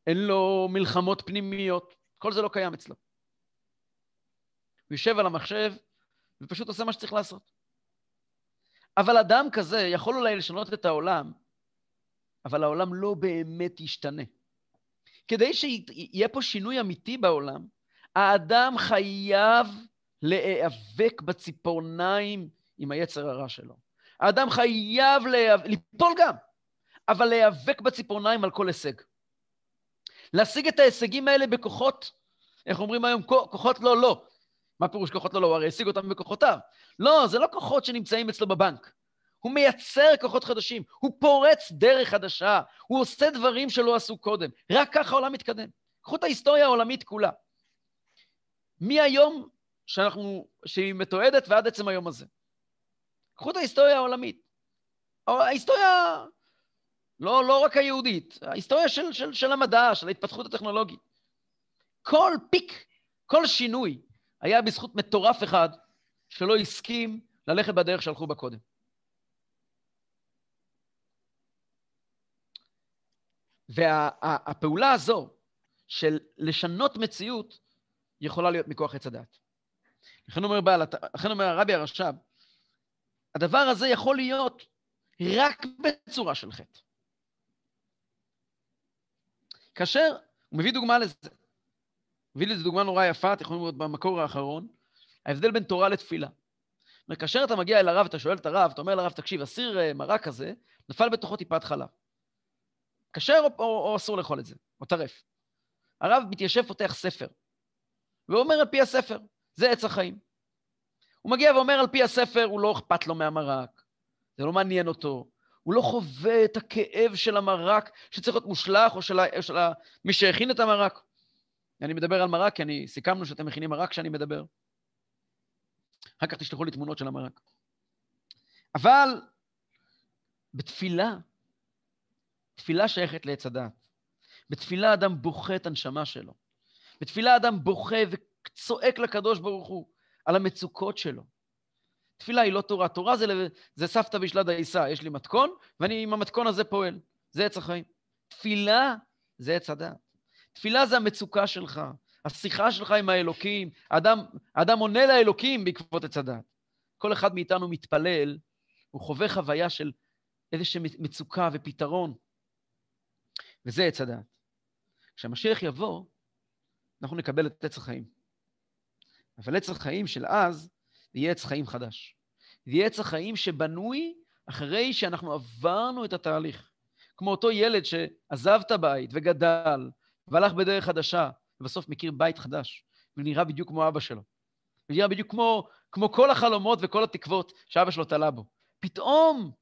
אין לו מלחמות פנימיות, כל זה לא קיים אצלו. הוא יושב על המחשב ופשוט עושה מה שצריך לעשות. אבל אדם כזה יכול אולי לשנות את העולם, אבל העולם לא באמת ישתנה. כדי שיהיה פה שינוי אמיתי בעולם, האדם חייב להיאבק בציפורניים עם היצר הרע שלו. האדם חייב להיאבק, ליפול גם, אבל להיאבק בציפורניים על כל הישג. להשיג את ההישגים האלה בכוחות, איך אומרים היום, כוחות לא לא. מה פירוש כוחות לא לא? הוא הרי השיג אותם בכוחותיו. לא, זה לא כוחות שנמצאים אצלו בבנק. הוא מייצר כוחות חדשים, הוא פורץ דרך חדשה, הוא עושה דברים שלא עשו קודם. רק ככה העולם מתקדם. קחו את ההיסטוריה העולמית כולה. מהיום שאנחנו, שהיא מתועדת ועד עצם היום הזה. קחו את ההיסטוריה העולמית. ההיסטוריה, לא, לא רק היהודית, ההיסטוריה של, של, של המדע, של ההתפתחות הטכנולוגית. כל פיק, כל שינוי, היה בזכות מטורף אחד שלא הסכים ללכת בדרך שהלכו בה קודם. והפעולה וה, הזו של לשנות מציאות יכולה להיות מכוח עץ הדעת. לכן אומר, בעל, לכן אומר הרבי הרש"ב, הדבר הזה יכול להיות רק בצורה של חטא. כאשר, הוא מביא דוגמה לזה, מביא לזה דוגמה נורא יפה, אתם יכולים לראות במקור האחרון, ההבדל בין תורה לתפילה. כאשר אתה מגיע אל הרב, אתה שואל את הרב, אתה אומר לרב, תקשיב, אסיר אה, מרק כזה, נפל בתוכו טיפת חלב. כשר או, או, או אסור לאכול את זה, או טרף. הרב מתיישב, פותח ספר, ואומר על פי הספר, זה עץ החיים. הוא מגיע ואומר על פי הספר, הוא לא אכפת לו מהמרק, זה לא מעניין אותו, הוא לא חווה את הכאב של המרק שצריך להיות מושלך, או של, או של מי שהכין את המרק. אני מדבר על מרק, כי אני, סיכמנו שאתם מכינים מרק כשאני מדבר. אחר כך תשלחו לי תמונות של המרק. אבל בתפילה, תפילה שייכת לעץ הדת. בתפילה אדם בוכה את הנשמה שלו. בתפילה אדם בוכה וצועק לקדוש ברוך הוא על המצוקות שלו. תפילה היא לא תורה, תורה זה, זה סבתא בישלה דייסה, יש לי מתכון, ואני עם המתכון הזה פועל. זה עץ החיים. תפילה זה עץ הדת. תפילה זה המצוקה שלך, השיחה שלך עם האלוקים. האדם, האדם עונה לאלוקים בעקבות עץ הדת. כל אחד מאיתנו מתפלל, הוא חווה חוויה של איזושהי מצוקה ופתרון. וזה עץ הדעת. כשהמשיח יבוא, אנחנו נקבל את עץ החיים. אבל עץ החיים של אז, יהיה עץ חיים חדש. יהיה עץ החיים שבנוי אחרי שאנחנו עברנו את התהליך. כמו אותו ילד שעזב את הבית וגדל, והלך בדרך חדשה, ובסוף מכיר בית חדש, ונראה בדיוק כמו אבא שלו. ונראה בדיוק כמו, כמו כל החלומות וכל התקוות שאבא שלו תלה בו. פתאום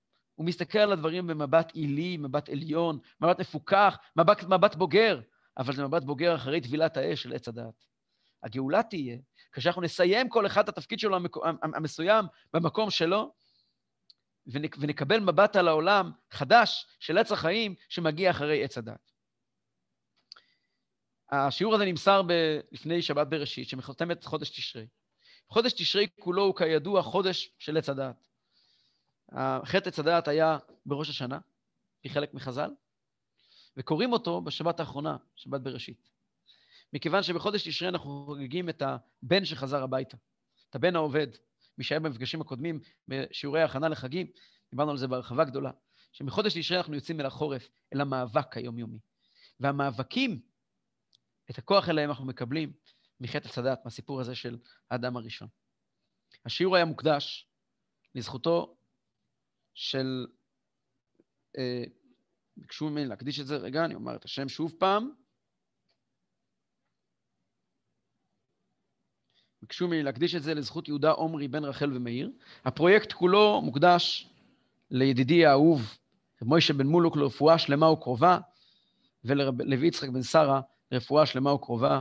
הוא מסתכל על הדברים במבט עילי, מבט עליון, מבט מפוכח, מבט, מבט בוגר, אבל זה מבט בוגר אחרי טבילת האש של עץ הדעת. הגאולה תהיה כאשר אנחנו נסיים כל אחד את התפקיד שלו המסוים במקום שלו, ונקבל מבט על העולם חדש של עץ החיים שמגיע אחרי עץ הדת. השיעור הזה נמסר ב- לפני שבת בראשית, שמחותמת חודש תשרי. חודש תשרי כולו הוא כידוע חודש של עץ הדעת. חטא עץ הדעת היה בראש השנה, כחלק מחז"ל, וקוראים אותו בשבת האחרונה, שבת בראשית. מכיוון שבחודש תשרי אנחנו חוגגים את הבן שחזר הביתה, את הבן העובד. מי שהיה במפגשים הקודמים, בשיעורי ההכנה לחגים, דיברנו על זה בהרחבה גדולה, שמחודש תשרי אנחנו יוצאים אל החורף, אל המאבק היומיומי. והמאבקים, את הכוח אליהם אנחנו מקבלים מחטא עץ הדת, מהסיפור הזה של האדם הראשון. השיעור היה מוקדש לזכותו של... אה, ביקשו ממני להקדיש את זה, רגע, אני אומר את השם שוב פעם. ביקשו ממני להקדיש את זה לזכות יהודה עומרי בן רחל ומאיר. הפרויקט כולו מוקדש לידידי האהוב, רב מוישה בן מולוק לרפואה שלמה וקרובה, ולוי יצחק בן שרה לרפואה שלמה וקרובה,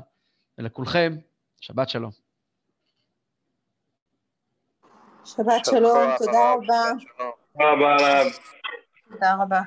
ולכולכם, שבת שלום. שבת שלום, תודה רבה. תודה רבה. תודה רבה.